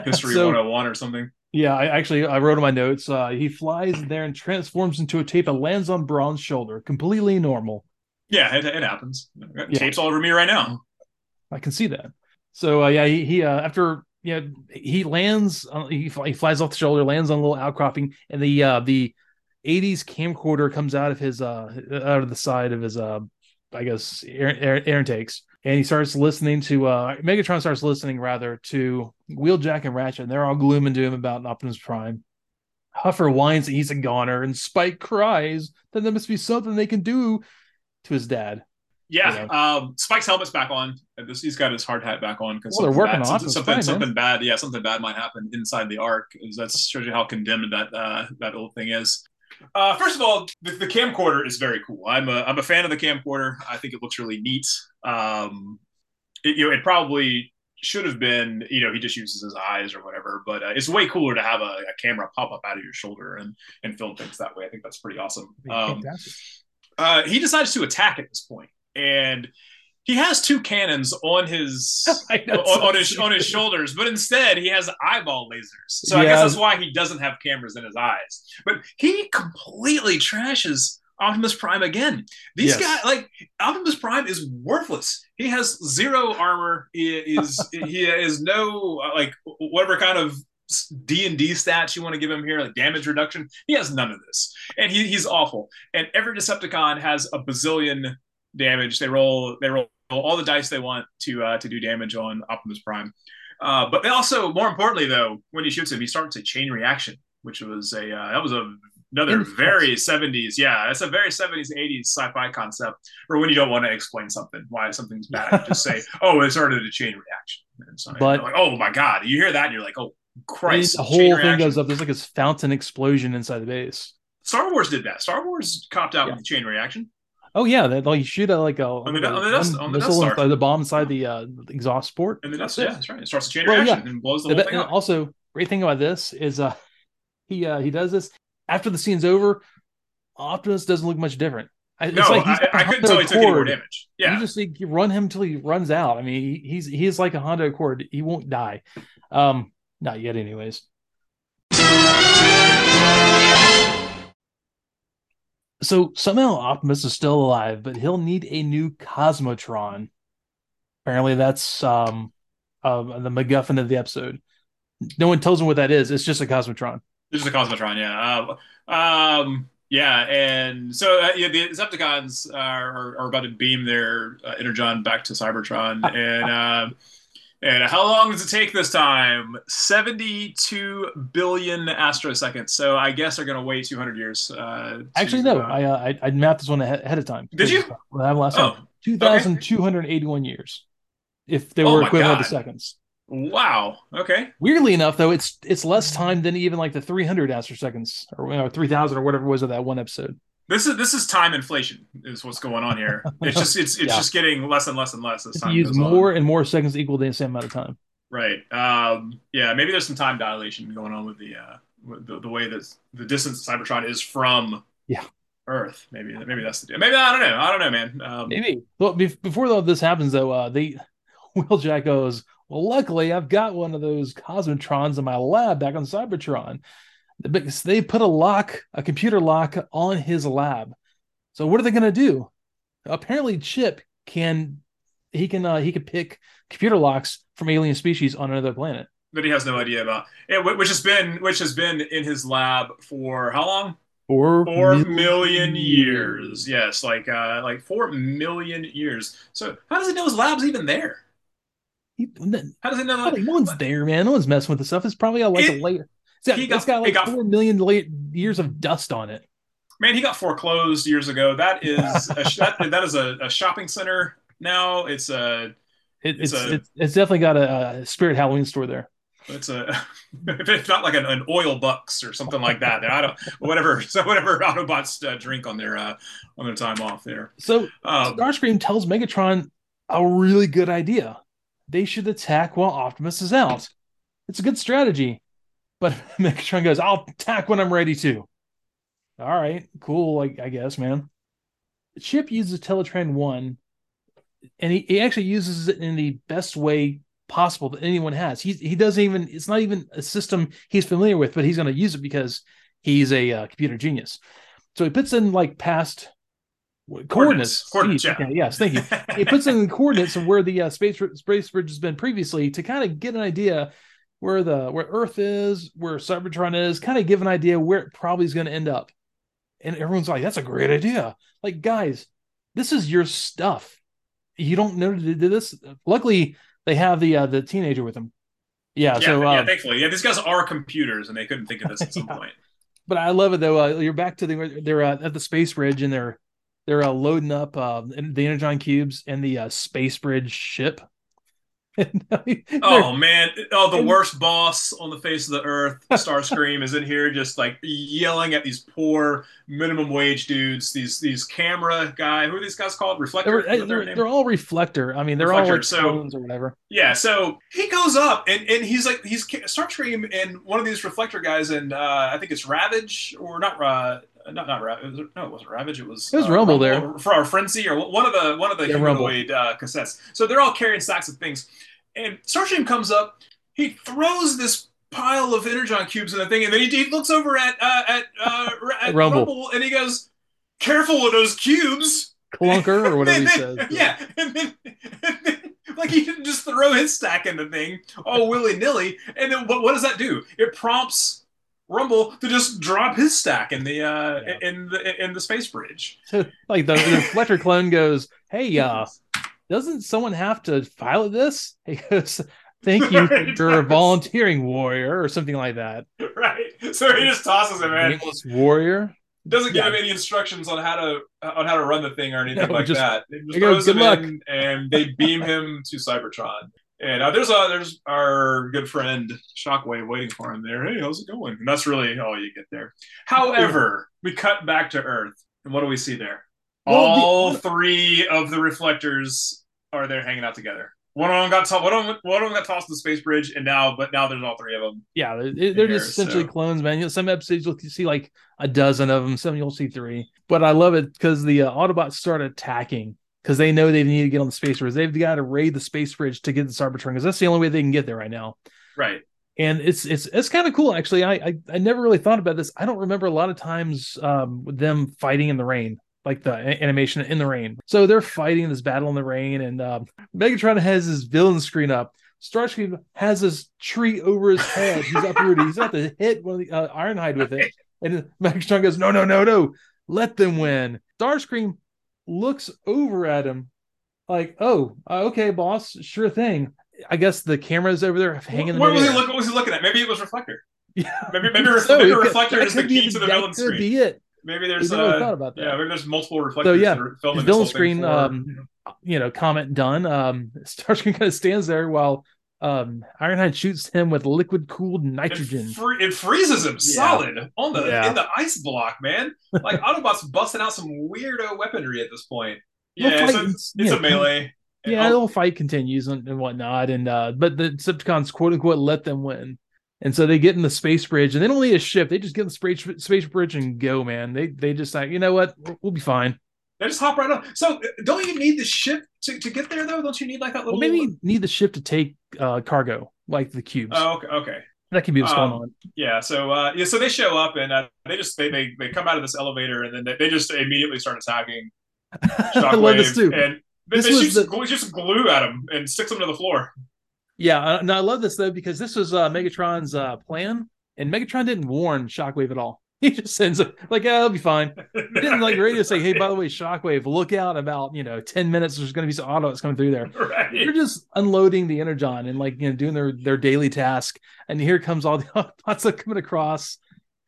history so, 101 or something. Yeah, I actually I wrote in my notes. Uh, he flies there and transforms into a tape and lands on Brawn's shoulder, completely normal. Yeah, it, it happens. Yeah. Tapes all over me right now. I can see that. So uh, yeah, he, he uh, after yeah, he lands. He, he flies off the shoulder, lands on a little outcropping, and the uh, the '80s camcorder comes out of his uh out of the side of his uh I guess air, air, air intakes, and he starts listening to uh Megatron starts listening rather to Wheeljack and Ratchet, and they're all gloom and doom about Optimus Prime. Huffer whines that he's a goner, and Spike cries that there must be something they can do to his dad. Yeah, you know? um, Spike's helmet's back on. This, he's got his hard hat back on because well, they're working bad, on something, something, something bad. Yeah, something bad might happen inside the Ark. That shows you how condemned that uh, that old thing is. Uh, first of all, the, the, camcorder is very cool. I'm a I'm a fan of the camcorder. I think it looks really neat. Um, it, you know, it probably should have been, you know, he just uses his eyes or whatever. But uh, it's way cooler to have a, a, camera pop up out of your shoulder and and film things that way. I think that's pretty awesome. Um, uh, he decides to attack at this point and he has two cannons on his on, on, his on his shoulders, but instead he has eyeball lasers. So yeah. I guess that's why he doesn't have cameras in his eyes. But he completely trashes Optimus Prime again. These yes. guys, like Optimus Prime, is worthless. He has zero armor. He is he has no uh, like whatever kind of D and D stats you want to give him here, like damage reduction. He has none of this, and he, he's awful. And every Decepticon has a bazillion damage. They roll they roll all the dice they want to uh, to do damage on Optimus Prime. Uh, but they also, more importantly, though, when he shoots him, he starts a chain reaction, which was a uh, that was a another very 70s yeah that's a very 70s 80s sci-fi concept or when you don't want to explain something why something's bad just say oh it started a chain reaction and so but like oh my god you hear that and you're like oh christ the whole thing reaction. goes up there's like this fountain explosion inside the base star wars did that star wars copped out yeah. with the chain reaction Oh yeah, that like you shoot at like a on the, on the, dust, on the, missile the bomb inside the uh, exhaust port. And the dust, yeah, that's right. It starts a chain well, reaction yeah. and blows the whole thing up. Also, great thing about this is uh he uh he does this after the scene's over. Optimus doesn't look much different. It's no, like I, I couldn't tell he took any more damage. Yeah, you just like, you run him till he runs out. I mean, he, he's he's like a Honda Accord. He won't die. Um, not yet, anyways. So somehow Optimus is still alive, but he'll need a new Cosmotron. Apparently, that's um, uh, the MacGuffin of the episode. No one tells him what that is. It's just a Cosmotron. It's just a Cosmotron, yeah. Uh, um, yeah, and so uh, yeah, the Decepticons are, are, about to beam their uh, Energon back to Cybertron, and uh, and how long does it take this time? 72 billion astroseconds. So I guess they're going to wait 200 years. Uh, Actually, no. Uh, I, uh, I, I mapped this one ahead of time. Did you? Well, last oh, time. 2,281 okay. years. If they oh were oh equivalent God. to seconds. Wow. Okay. Weirdly enough, though, it's it's less time than even like the 300 astroseconds or you know, 3000 or whatever it was of that one episode. This is this is time inflation is what's going on here. It's just it's it's Yeah. just getting less and less and less as time you use goes on. more and more seconds equal to the same amount of time. Right. Um, yeah. Maybe there's some time dilation going on with the uh, with the, the way that the distance Cybertron is from Yeah. Earth. Maybe maybe that's the deal. Maybe I don't know. I don't know, man. Um, Maybe. Well, bef- before all this happens, though, uh, they Wheeljack goes, "Well, luckily, I've got one of those Cosmotrons in my lab back on Cybertron. Because they put a lock, a computer lock, on his lab. So what are they going to do? Apparently, Chip can he can uh, he could pick computer locks from alien species on another planet. that he has no idea about. Wh- which has been which has been in his lab for how long? Four, Four million million years. Yes, like uh, like four million years. So how does he know his lab's even there? He, How does he know? probably no one's there, man. No one's messing with the stuff. It's probably a, like a layer. It's got, he got- it's got like got- four million years of dust on it. Man, he got foreclosed years ago. That is a, that, that is a, a shopping center now. It's a It, It's it's, a- it's it's definitely got a, a Spirit Halloween store there. it's a it's not like an, an oil bucks or something like that. I don't whatever so whatever Autobots uh, drink on their uh, on their time off there. So Um, Starscream tells Megatron a really good idea. They should attack while Optimus is out. It's a good strategy. But Megatron goes, I'll attack when I'm ready to. All right, cool, like I guess, man. Chip uses Teletran 1, and he, he actually uses it in the best way possible that anyone has. He he doesn't even it's not even a system he's familiar with, but he's going to use it because he's a uh, computer genius. So he puts in like past coordinates. Coordinates, yeah. okay, yes, thank you. He puts in the coordinates of where the uh, space space bridge has been previously to kind of get an idea where the where Earth is, where Cybertron is, kind of give an idea where it probably is going to end up. And everyone's like, "That's a great idea!" Like, guys, this is your stuff. You don't know to do this. Luckily, they have the uh, the teenager with them. Yeah. yeah, so, yeah, uh, thankfully, yeah, these guys are computers, and they couldn't think of this at some Yeah. point. but I love it though. Uh, you're back to the they're uh, at the space bridge and they're they're uh, loading up uh, the energon cubes and the uh, space bridge ship. Oh man! Oh, the worst boss on the face of the earth, Starscream, is in here just like yelling at these poor minimum wage dudes. These these camera guy. Who are these guys called? Reflector. they're, Is that their they're, they're all reflector. I mean, they're all Reflector, like so- clones or whatever. Yeah, so he goes up and, and he's like he's Starscream and one of these reflector guys and uh, I think it's Ravage or not uh, not not Ravage no it wasn't Ravage it was It was uh, Rumble there. for our Frenzy or one of the one of the Yeah, Rumble. humanoid uh, cassettes. So they're all carrying stacks of things and Starscream comes up he throws this pile of energon cubes in the thing and then he, he looks over at uh, at, uh, at Rumble. Rumble and he goes careful with those cubes Clunker or whatever he says. Yeah, and then, and then like he didn't just throw his stack in the thing all willy nilly, and then what, what does that do? It prompts Rumble to just drop his stack in the uh Yeah. in the in the space bridge. So, like the, the reflector clone goes, "Hey, uh, doesn't someone have to pilot this?" He goes, "Thank you He for volunteering, warrior," or something like that. right. So he just tosses him in. Nameless warrior. Doesn't give Yeah. him any instructions on how to on how to run the thing or anything No, like just- that. He just There you go, throws good him luck. in, and they beam him to Cybertron. And uh, there's uh, there's our good friend Shockwave waiting for him there. Hey, how's it going? And that's really all you get there. However, we cut back to Earth, and what do we see there? Well, the- all three of the reflectors are there hanging out together. One of them got to- one of them, one of them got tossed to the space bridge, and now but now there's all three of them. Yeah, they're, they're Here, just essentially so- clones, man. You know, some episodes you'll see like a dozen of them, some you'll see three. But I love it because the uh, Autobots start attacking because they know they need to get on the space bridge. They've got to raid the space bridge to get the Cybertron because that's the only way they can get there right now. Right. And it's it's it's kind of cool actually. I, I I never really thought about this. I don't remember a lot of times um, with them fighting in the rain. Like the animation in the rain, so they're fighting this battle in the rain, and um, Megatron has his villain screen up. Starscream has this tree over his head. He's uprooted. He's about to hit one of the uh, Ironhide with it, and Megatron goes, "No, no, no, no! Let them win." Starscream looks over at him, like, "Oh, uh, okay, boss, sure thing." I guess the camera's over there hanging. in What the was he look? What was he looking at? Maybe it was Reflector. Yeah. Maybe maybe, So, maybe could- Reflector that is the could key to the that villain could screen. be it. Maybe there's uh, thought about that. yeah, maybe there's multiple reflectors. yeah, that are filming His this villain thing screen, um, you know, comment done. Um, Starscream kind of stands there while Um, Ironhide shoots him with liquid cooled nitrogen. It, free, it freezes him Yeah. solid on the Yeah. in the ice block, man. Like Autobots busting out some weirdo weaponry at this point. Yeah, it's, fight- a, it's, it's yeah, a melee. yeah, the Oh, whole fight continues and, and whatnot, and uh, but the Decepticons quote unquote let them win, and so they get in the space bridge, and they don't need a ship; they just get in the space space bridge and go, man. They they just like, you know what, we'll be fine. they just hop right on. So, uh, don't you need the ship to, to get there though? Don't you need like that Well, little? maybe you need the ship to take uh cargo, like the cubes. Oh, okay, okay. that can be what's going um, on. Yeah, so uh, yeah, so they show up and uh, they just they, they they come out of this elevator and then they, they just immediately start attacking Shockwave. I love this too. And This they was shoots the- glue, just glue at him and sticks him to the floor. Yeah, uh, and I love this though because this was uh, Megatron's uh, plan, and Megatron didn't warn Shockwave at all. He just sends it like, "Yeah, it'll be fine." He didn't like radio say, "Hey, by the way, Shockwave, look out! About you know, ten minutes. There's going to be some Autobots coming through there." right. They're just unloading the energon and like you know doing their their daily task, and here comes all the Autobots that are coming across,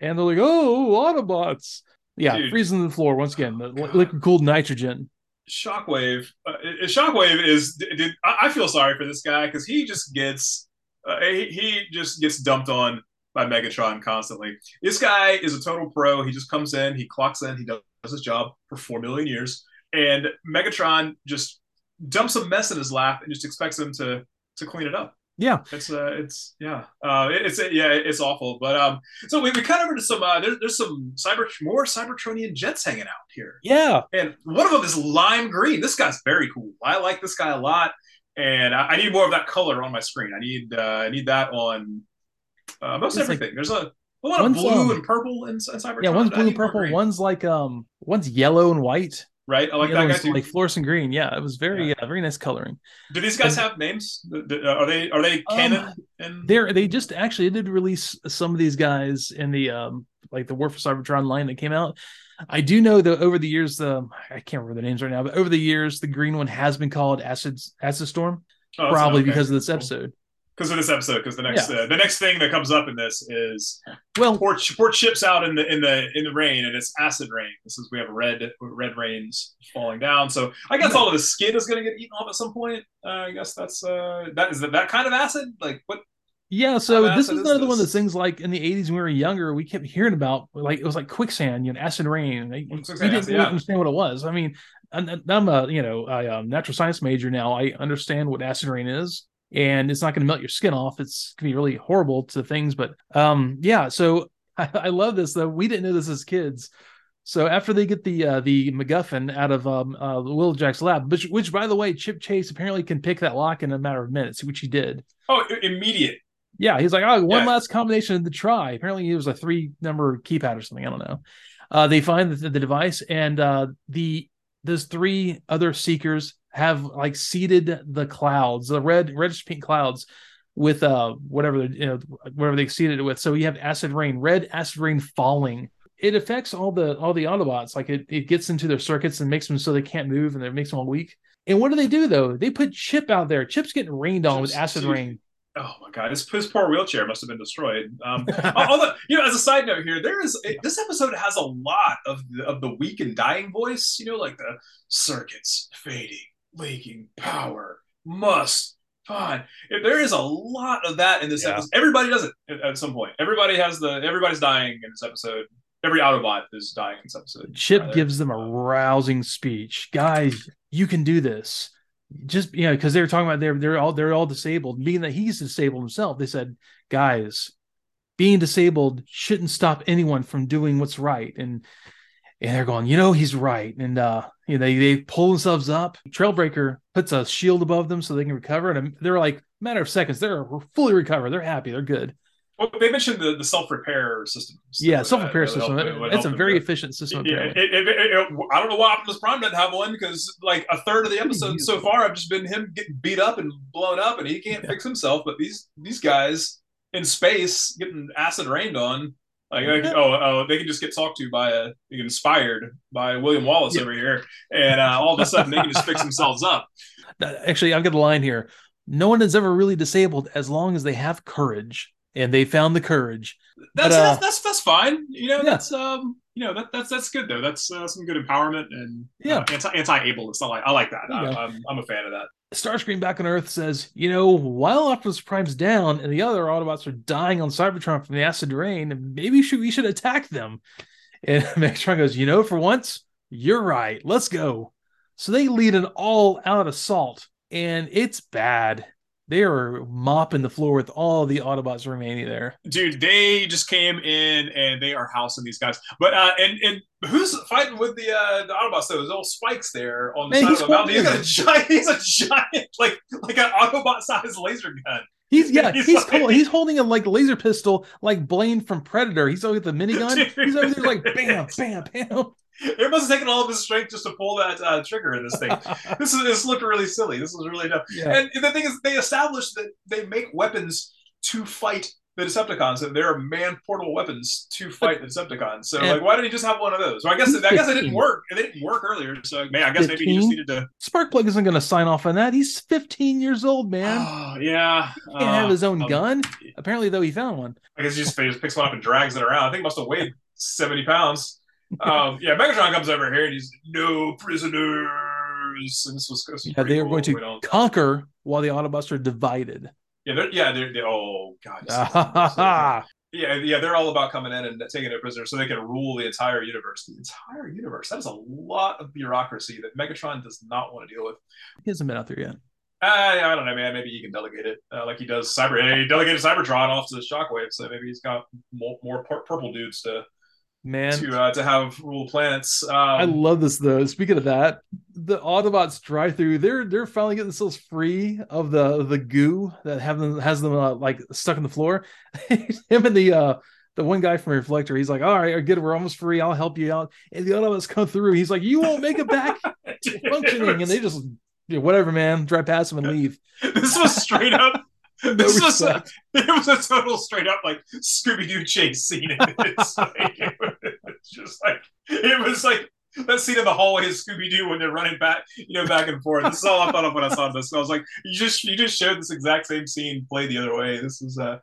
and they're like, "Oh, Autobots!" Yeah, Dude. freezing the floor once again. The God. liquid cooled nitrogen. Shockwave, uh, Shockwave is. I, I feel sorry for this guy because he just gets, uh, he, he just gets dumped on by Megatron constantly. This guy is a total pro. He just comes in, he clocks in, he does his job for four million years, and Megatron just dumps a mess in his lap and just expects him to to clean it up. Yeah, It's uh, it's yeah, uh, it's yeah, it's awful. But um, so we, we cut over to some uh, there, there's some cyber more Cybertronian jets hanging out here. yeah. And one of them is lime green. This guy's very cool. I like this guy a lot, and I, I need more of that color on my screen. I need uh, I need that on uh, most It's like- everything. There's a, a lot of blue um, and purple in, in Cybertron. Yeah, one's blue and purple. One's like um, one's yellow and white. Right. I like that guy too. like fluorescent green. Yeah, it was very uh, very nice coloring. Do these guys have names? Uh, Are they are they Um, canon? and They're they just actually did release some of these guys in the um like the War for Cybertron line that came out. I do know that over the years, the I can't remember the names right now, but over the years, the green one has been called Acid Acid Storm, oh, probably okay, because of this cool. episode. Because of this episode. Because the next uh, the next thing that comes up in this is Well, port port ships out in the in the in the rain and it's acid rain. This is we have red red rains falling down. So I guess Yeah. all of the skin is going to get eaten off at some point. Uh, I guess that's uh that is that, that kind of acid. Like what? yeah. So this is another one of those things like in the '80s when we were younger, we kept hearing about like it was like quicksand, you know, acid rain. Like, we didn't acid, really yeah. understand what it was. I mean, I'm I'm a you know a um, natural science major now. I understand what acid rain is. And it's not going to melt your skin off. It's going to be really horrible to things. But um, yeah, so I, I love this though. We didn't know this as kids. So after they get the uh, the MacGuffin out of um, uh, Wheeljack's lab, which which by the way, Chip Chase apparently can pick that lock in a matter of minutes, which he did. Oh, immediate. Yeah, he's like, oh, one Yeah. last combination to try. Apparently, it was a three number keypad or something. I don't know. Uh, they find the, the device, and uh, the those three other seekers have like seeded the clouds, the red, reddish pink clouds, with uh whatever you know whatever they seeded it with. So you have acid rain, red acid rain falling. It affects all the all the Autobots. Like it, it gets into their circuits and makes them so they can't move, and it makes them all weak. And what do they do though? They put Chip out there. Chip's getting rained on with acid dude. rain. Oh my god, his, his poor wheelchair must have been destroyed. Um, although, you know, as a side note here, there is this episode has a lot of the, of the weak and dying voice. You know, like the circuits fading, leaking power, must fine. There is a lot of that in this Yeah. episode. Everybody does it at, at some point. Everybody has the everybody's dying in this episode. Every Autobot is dying in this episode. Chip Rather. gives them a rousing speech. Guys, you can do this. Just you know, because they were talking about they're they're all they're all disabled. Being that he's disabled himself, they said, guys, being disabled shouldn't stop anyone from doing what's right. And and they're going, you know, he's right. And uh, you know, they they pull themselves up. Trailbreaker puts a shield above them so they can recover. And they're like, matter of seconds, they're fully recovered. They're happy. They're good. Well, they mentioned the, the self repair system. Yeah, self repair system. It's a very efficient system. Yeah, it, it, it, it- I don't know why Optimus Prime doesn't have one because like a third of the episodes so far I've just been him getting beat up and blown up, and he can't Yeah. fix himself. But these these guys in space getting acid rained on, like, like, oh oh, they can just get talked to by a they get inspired by William Wallace Yeah. over here, and uh, all of a sudden they can just fix themselves up. Actually, I've got a line here. No one is ever really disabled as long as they have courage, and they found the courage. That's But, uh, that's, that's that's fine. You know, yeah. that's um, you know, that that's that's good though. That's uh, some good empowerment and Yeah. uh, anti anti ableist. I like I like that. I. I'm I'm a fan of that. Starscream back on Earth says, you know, while Optimus Prime's down and the other Autobots are dying on Cybertron from the acid rain, maybe should, we should attack them. And Megatron goes, you know, for once, you're right. Let's go. So they lead an all-out assault, and it's bad. They are mopping the floor with all the Autobots remaining there. Dude, they just came in and they are housing these guys. But uh and and who's fighting with the uh the Autobots? Those little spikes there on the Man, side of the mountain. He's got a giant. He's a giant, like like an Autobot sized laser gun. He's yeah, He's he's like- cool. he's holding a like laser pistol, like Blain from Predator. He's over with the minigun. He's over there like bam, bam, bam. It must have taken all of his strength just to pull that uh, trigger in this thing. this is this looked really silly. This was really dumb. yeah. And the thing is, they established that they make weapons to fight the Decepticons, and there are man portable weapons to fight the Decepticons. So, And- like, why didn't he just have one of those? Well, I guess He's I guess it didn't work. It didn't work earlier. So, man, I guess maybe he just needed to. Sparkplug isn't going to sign off on that. He's 15 years old, man. Oh, yeah, He can't have his own um, gun. Apparently, though, he found one. I guess he just, he just picks one up and drags it around. I think it must have weighed seventy pounds. Um, yeah, Megatron comes over here and he's no prisoners. And this was, this was Yeah, they are cool. going to conquer while the Autobots are divided. Yeah, they're, yeah, they're, they're oh god. Ah, Yeah, yeah, they're all about coming in and taking their prisoners so they can rule the entire universe. The entire universe. That is a lot of bureaucracy that Megatron does not want to deal with. he hasn't been out there yet. I, I don't know, man. Maybe he can delegate it uh, like he does Cyber. He delegated Cybertron off to the Shockwave, so maybe he's got more, more pur- purple dudes to Man, to uh, to have rule planets. Um, I love this though. Speaking of that, the Autobots drive through. They're they're finally getting themselves free of the the goo that have them has them uh, like stuck in the floor. Him and the uh the one guy from Reflector. He's like, all right, good, we're almost free. I'll help you out. And the Autobots come through. He's like, you won't make it back functioning, and they just whatever, man, drive past him and leave. this was straight up. No This was a, it was a total straight up like Scooby Doo chase scene. It's like it was just like it was like that scene in the hallway of Scooby Doo when they're running back, you know, back and forth. This is all I thought of when I saw this. I was like, you just you just showed this exact same scene played the other way. This is uh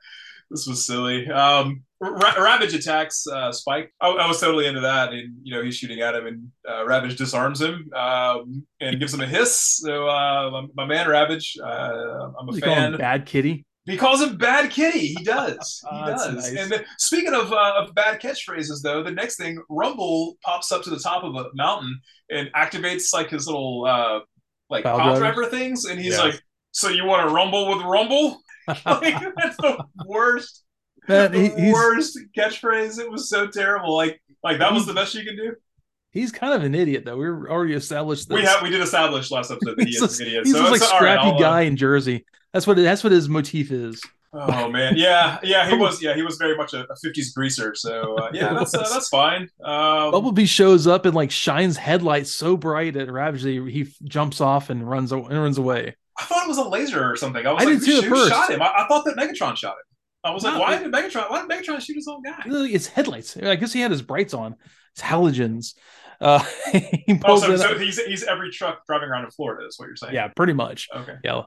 this was silly. Um, Ra- Ravage attacks uh, Spike. I, I was totally into that, and you know he's shooting at him, and uh, Ravage disarms him um, and gives him a hiss. So uh, my, my man Ravage, uh, I'm a You call fan. him Bad Kitty. He calls him Bad Kitty. He does. He Ah, does. nice. And then, speaking of uh, of bad catchphrases, though, the next thing, Rumble pops up to the top of a mountain and activates like his little uh, like Pile pile driver? driver things, and he's Yeah. like, "So you want to rumble with Rumble?" like that's the worst, Man, the he- worst catchphrase. It was so terrible. Like like that was the best you can do. he's kind of an idiot though. We are already established this. We have we did establish last episode that he he's is just, an idiot. he's so just like it's scrappy I'll, uh, guy in Jersey. That's what that's what his motif is. Oh man, yeah, yeah, he was, yeah, he was very much a, a '50s greaser. So uh, yeah, that's uh, that's fine. Um, Bumblebee shows up and like shines headlights so bright at Ravage that he, he jumps off and runs and runs away. I thought it was a laser or something. I was I like, did too who, at first. shot him? I, I thought that Megatron shot him. I was like, why it- did Megatron? Why did Megatron shoot his own guy? It's headlights. I guess he had his brights on. It's halogens. Uh, he Oh, so, so he's he's every truck driving around in Florida. Is what you're saying? yeah, pretty much. Okay. Yeah.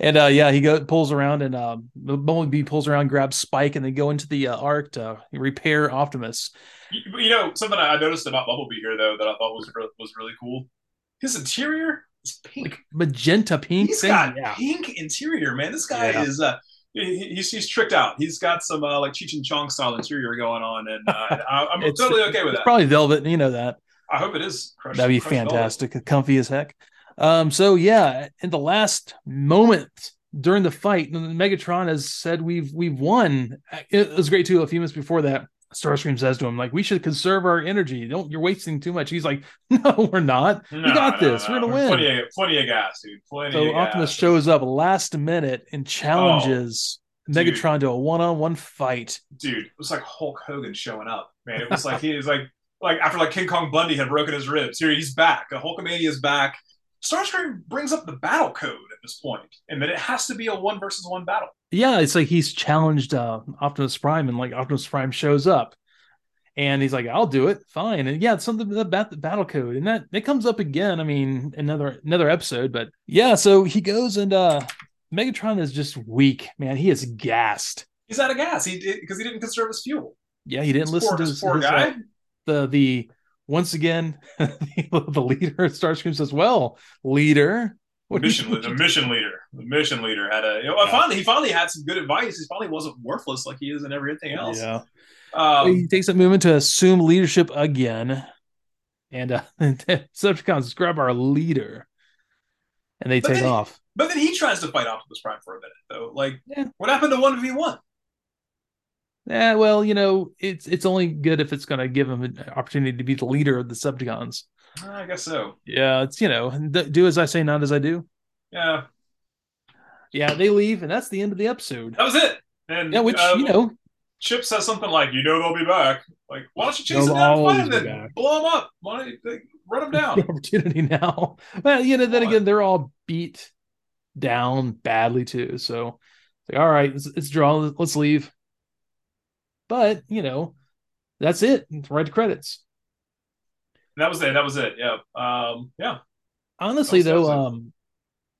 And uh, yeah, he go pulls around and um, Bumblebee pulls around, grabs Spike, and they go into the uh, Ark to repair Optimus. You, you know something I noticed about Bumblebee here though that I thought was re- was really cool. His interior is pink. Like magenta pink He's thing. got yeah. pink interior, man. This guy Yeah. is uh he- he's he's tricked out. He's got some uh, like Cheech and Chong style interior going on, and uh, I'm It's- totally okay with It's that. probably velvet, you know that. I hope it is. Crushed, That'd be crushed velvet. fantastic, comfy as heck. Um, so yeah, in the last moment during the fight, Megatron has said we've we've won. It was great too. A few minutes before that, Starscream says to him, like, we should conserve our energy. Don't you're wasting too much. He's like, No, we're not. No, we got no, this. no. We're gonna win. Plenty of, plenty of gas, dude. Plenty So Optimus gas. shows up last minute and challenges oh, dude. Megatron to a one-on-one fight. dude, it was like Hulk Hogan showing up, man. It was like he was like like after like King Kong Bundy had broken his ribs. Here he's back. Hulkamania is back. Starscream brings up the battle code at this point, and that it has to be a one versus one battle. Yeah, it's like he's challenged uh, Optimus Prime, and like Optimus Prime shows up, and he's like, "I'll do it, fine." And yeah, it's something about the battle code, and that it comes up again. I mean, another another episode, but yeah. So he goes and uh Megatron is just weak, man. He is gassed. He's out of gas. He because he didn't conserve his fuel. Yeah, he didn't This listen poor, to his, poor his, guy. uh, the the once again the leader of Starscream says, "Well, leader, The mission, the mission leader, the mission leader had a. You know, yeah. finally, he finally had some good advice. He finally wasn't worthless like he is in everything else. Yeah. Um, he takes a moment to assume leadership again, and uh, Decepticons grab our leader, and they take off. But then he tries to fight Optimus Prime for a minute, though. Like, yeah. what happened to one v one? Yeah, well, you know, it's it's only good if it's going to give him an opportunity to be the leader of the Decepticons. I guess so. Yeah, it's you know, do as I say, not as I do. Yeah. Yeah, they leave, and that's the end of the episode. That was it. And yeah, which uh, you know, Chip says something like, "You know they'll be back." Like, why don't you chase them down and find them? Blow them up. Why don't you like, run them down? The opportunity now. Well, you know, then again, they're all beat down badly too. So, like, all right, let's, let's draw. Let's leave. But you know, that's it. Right to credits. That was it. That was it. Yeah. Um, yeah. Honestly, though, um,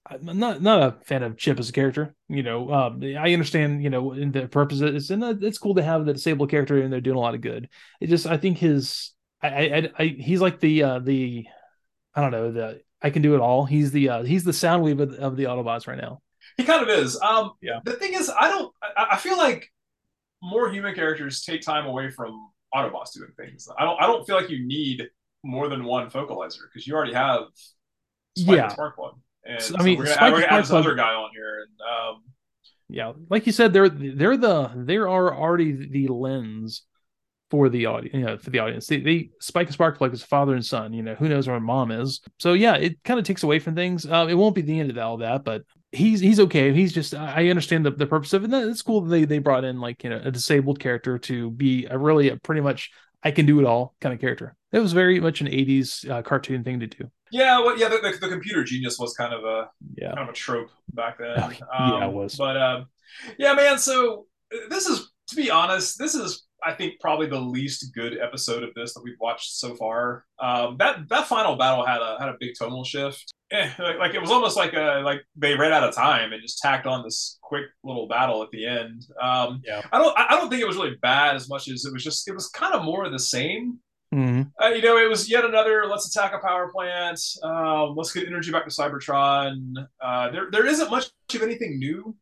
I'm not not a fan of Chip as a character. You know, um, I understand. You know, in the purposes, and it's cool to have the disabled character, and they're doing a lot of good. It just, I think his, I, I, I he's like the uh the, I don't know the I can do it all. He's the uh he's the Soundwave of, of the Autobots right now. He kind of is. Um, yeah. The thing is, I don't. I, I feel like more human characters take time away from Autobots doing things. I don't. I don't feel like you need more than one vocalizer because you already have Spike yeah. Sparkplug. And so, I mean, we're gonna, we're gonna add this other guy on here, and um, yeah, like you said, they're they're the they are already the lens for the audience, you know, for the audience. They, they Spike and Sparkplug is father and son. You know, who knows where mom is? So yeah, it kind of takes away from things. Uh, it won't be the end of all that, but he's he's okay. He's just I understand the, the purpose of it. And it's cool that they they brought in like you know a disabled character to be a really a pretty much I can do it all kind of character. It was very much an '80s uh, cartoon thing to do. Yeah, well, yeah, the, the, the, computer genius was kind of a yeah. kind of a trope back then. um, yeah, it was. But um, yeah, man. So this is, to be honest, this is I think probably the least good episode of this that we've watched so far. Um, that that final battle had a had a big tonal shift. Eh, like, like, it was almost like a like they ran out of time and just tacked on this quick little battle at the end. Um, yeah. I don't I don't think it was really bad as much as it was just it was kind of more of the same. Mm-hmm. Uh, you know, it was yet another let's attack a power plant. Um, let's get energy back to Cybertron. Uh, there, there isn't much of anything new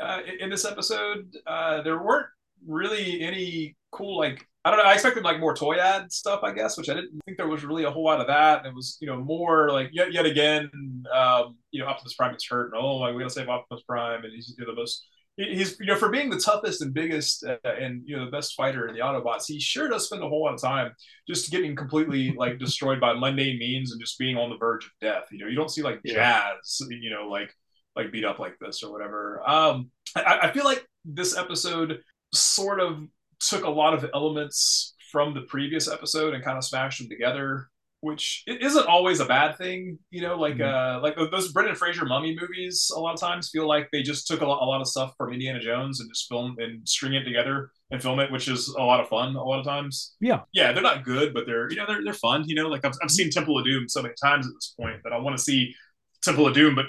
uh, in, in, this episode. Uh, there weren't really any cool like I don't know. I expected like more toy ad stuff, I guess, which I didn't think there was really a whole lot of that. It was, you know, more like yet yet again, um, you know, Optimus Prime gets hurt, and oh, like, we gotta save Optimus Prime, and he's you know, the most he's you know for being the toughest and biggest uh, and you know the best fighter in the Autobots, he sure does spend a whole lot of time just getting completely like destroyed by mundane means and just being on the verge of death. You know, you don't see like yeah. Jazz, you know, like like beat up like this or whatever. Um, I, I feel like this episode sort of took a lot of elements from the previous episode and kind of smashed them together which it isn't always a bad thing, you know. Like mm-hmm. uh, like those Brendan Fraser mummy movies, a lot of times feel like they just took a lot, a lot of stuff from Indiana Jones and just film and string it together and film it, which is a lot of fun. A lot of times, yeah, yeah, they're not good, but they're you know they're they're fun. You know, like I've I've seen Temple of Doom so many times at this point that I want to see Temple of Doom, but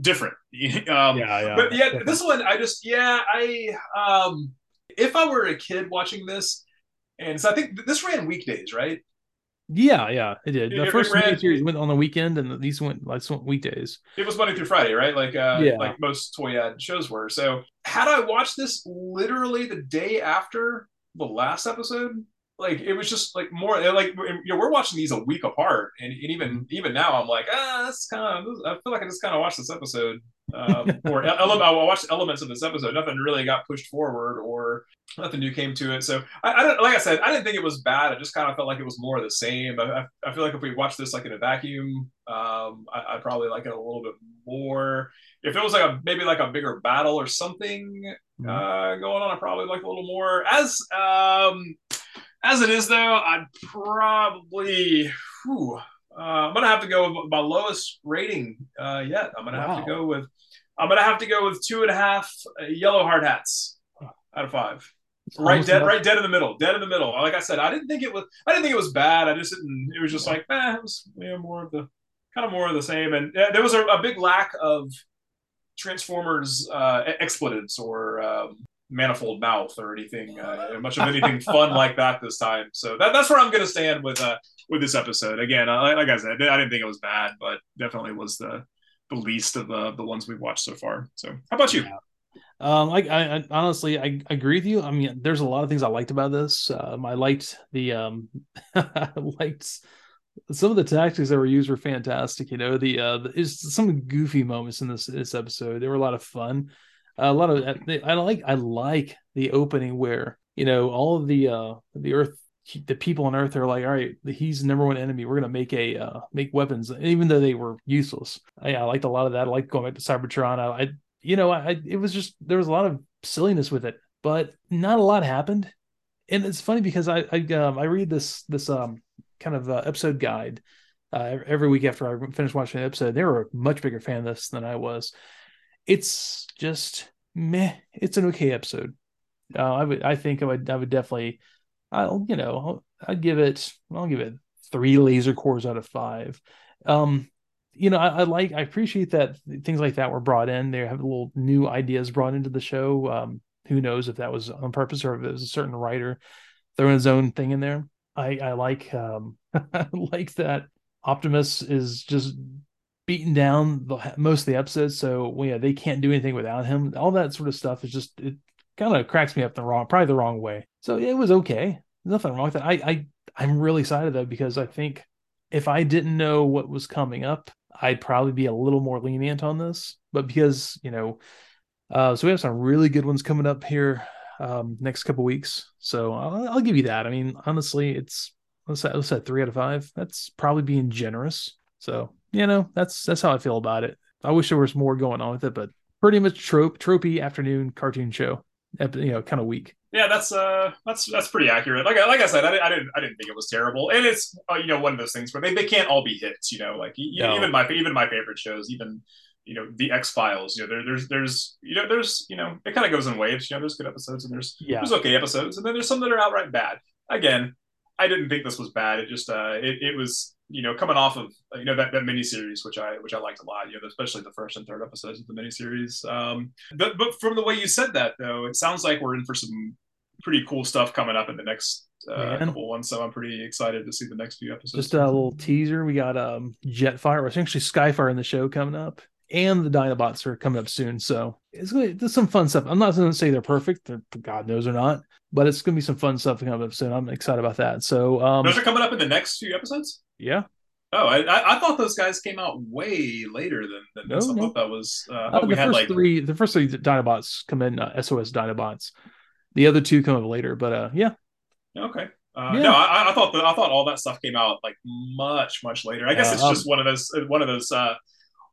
different. um, yeah, yeah. But yeah, this one I just yeah I um if I were a kid watching this, and so I think this ran weekdays, right? Yeah, yeah, it did. The it, first ran, series went on the weekend, and these went like weekdays. It was Monday through Friday, right? Like, uh, yeah. like most Toyad shows were. So, had I watched this literally the day after the last episode, like it was just like more like you know we're watching these a week apart, and, and even mm-hmm. even now I'm like ah that's kind of I feel like I just kind of watched this episode um, or element I watched elements of this episode. Nothing really got pushed forward or nothing new came to it. So I, I don't like I said I didn't think it was bad. I just kind of felt like it was more of the same. I, I feel like if we watched this like in a vacuum, um, I, would probably like it a little bit more. If it was like a maybe like a bigger battle or something mm-hmm. uh, going on, I probably like a little more. As um, as it is, though, I'd probably. Whew, uh, I'm gonna have to go with my lowest rating uh, yet. I'm gonna wow. have to go with. I'm gonna have to go with two and a half uh, yellow hard hats out of five. right dead, enough. right dead in the middle, dead in the middle. Like I said, I didn't think it was. I didn't think it was bad. I just didn't. It was just yeah. like, eh, it was you know, more of the kind of more of the same. And uh, there was a, a, big lack of Transformers uh, expletives or um, manifold mouth or anything uh, much of anything fun like that this time. So that, that's where I'm going to stand with uh with this episode. Again, uh, like I said, I didn't think it was bad, but definitely was the the least of the the ones we've watched so far. So, how about you? Yeah. Um, I, I, I, honestly I, I, agree with you. I mean, there's a lot of things I liked about this. Um, I liked the um, I liked some of the tactics that were used were fantastic. You know, the uh, is some goofy moments in this this episode. They were a lot of fun. Uh, a lot of I like I like the opening where you know all of the uh the Earth the people on Earth are like, all right, he's number one enemy. We're gonna make a uh, make weapons, even though they were useless. I, I liked a lot of that. I liked going back to Cybertron. I, I you know, I it was just there was a lot of silliness with it, but not a lot happened. And it's funny because I I um, I read this this um kind of uh, episode guide uh, every week after I finish watching the episode. They were a much bigger fan of this than I was. It's just meh. It's an okay episode. Uh, I would I think I would I would definitely I'll you know I'd give it I'll give it three laser cores out of five. Um, you know I, I, like I appreciate that things like that were brought in. They have little new ideas brought into the show. Um, who knows if that was on purpose or if it was a certain writer throwing his own thing in there. I I like um I like that Optimus is just beaten down the, most of the episodes, so well, yeah, they can't do anything without him. All that sort of stuff is just it kind of cracks me up the wrong, probably the wrong way. So it was okay. Nothing wrong with that. I I I'm really excited though because I think if I didn't know what was coming up, I'd probably be a little more lenient on this. But because you know, uh, so we have some really good ones coming up here um, next couple weeks. So I'll, I'll, give you that. I mean, honestly, it's let's say, let's say three out of five. That's probably being generous. So you know, that's that's how I feel about it. I wish there was more going on with it, but pretty much trope tropey afternoon cartoon show you know kind of weak. Yeah, that's uh that's that's pretty accurate. Like like I said, I, I didn't I didn't think it was terrible, and it's uh, you know one of those things where they, they can't all be hits. You know, like no. even my even my favorite shows, even you know the X Files. You know, there, there's there's you know there's you know it kind of goes in waves. You know, there's good episodes and there's yeah. there's okay episodes, and then there's some that are outright bad. Again, I didn't think this was bad. It just uh it, it was you know coming off of you know that that miniseries which I which I liked a lot. You know, especially the first and third episodes of the miniseries. Um, but but from the way you said that though, it sounds like we're in for some pretty cool stuff coming up in the next uh, couple ones. So I'm pretty excited to see the next few episodes. Just a little teaser. We got um Jetfire, or essentially Skyfire in the show coming up. And the Dinobots are coming up soon, so it's gonna some fun stuff. I'm not going to say they're perfect, they're, God knows they're not, but it's going to be some fun stuff coming up soon. I'm excited about that. So um, those are coming up in the next few episodes. Yeah. Oh, I, I thought those guys came out way later than, than no, this. I no. thought that was uh, uh, the first like... three. The first three Dinobots come in uh, SOS Dinobots. The other two come up later, but uh, yeah. Okay. Uh, yeah. No, I, I thought the, I thought all that stuff came out like much much later. I guess it's um, just one of those one of those uh,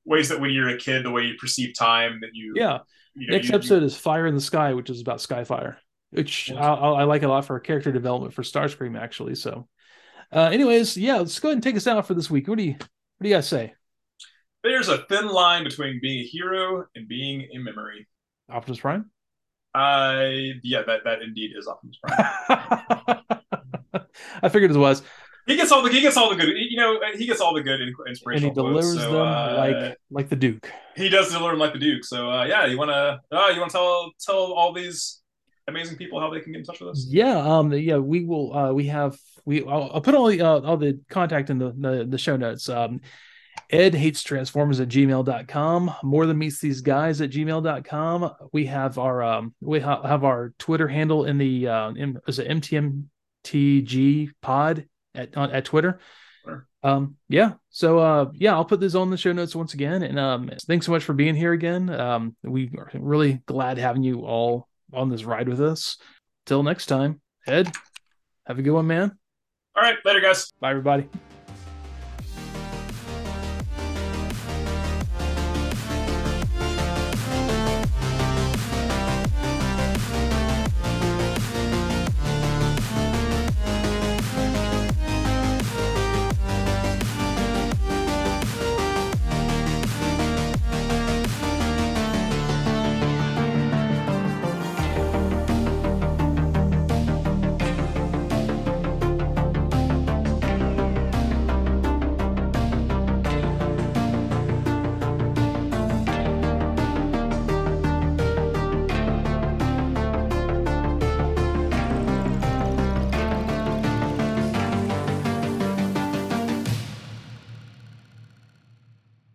ways that when you're a kid, the way you perceive time, that you yeah. You know, Next you, episode you... is Fire in the Sky, which is about Skyfire, which I, I like a lot for character development for Starscream actually. So uh, anyways, yeah, let's go ahead and take us out for this week. What do you what do you guys say? There's a thin line between being a hero and being a memory. Optimus Prime. I yeah, that that indeed is Optimus Prime. I figured it was. He gets all the he gets all the good you know he gets all the good inspiration. And he delivers quotes, so, them uh, like like the Duke. He does deliver them like the Duke. So uh, yeah, you wanna uh, you wanna tell tell all these amazing people how they can get in touch with us? Yeah, um, yeah, we will. Uh, we have we. I'll, I'll put all the uh, all the contact in the the, the show notes. Um, Ed hates transformers at gmail.com. More than meets these guys at gmail.com. We have our um we ha- have our Twitter handle in the uh in, is it MTMTG pod at on, at Twitter. Um yeah. So uh yeah, I'll put this on the show notes once again. And um thanks so much for being here again. Um we are really glad having you all on this ride with us. Till next time, Ed, have a good one, man. All right, later, guys. Bye, everybody.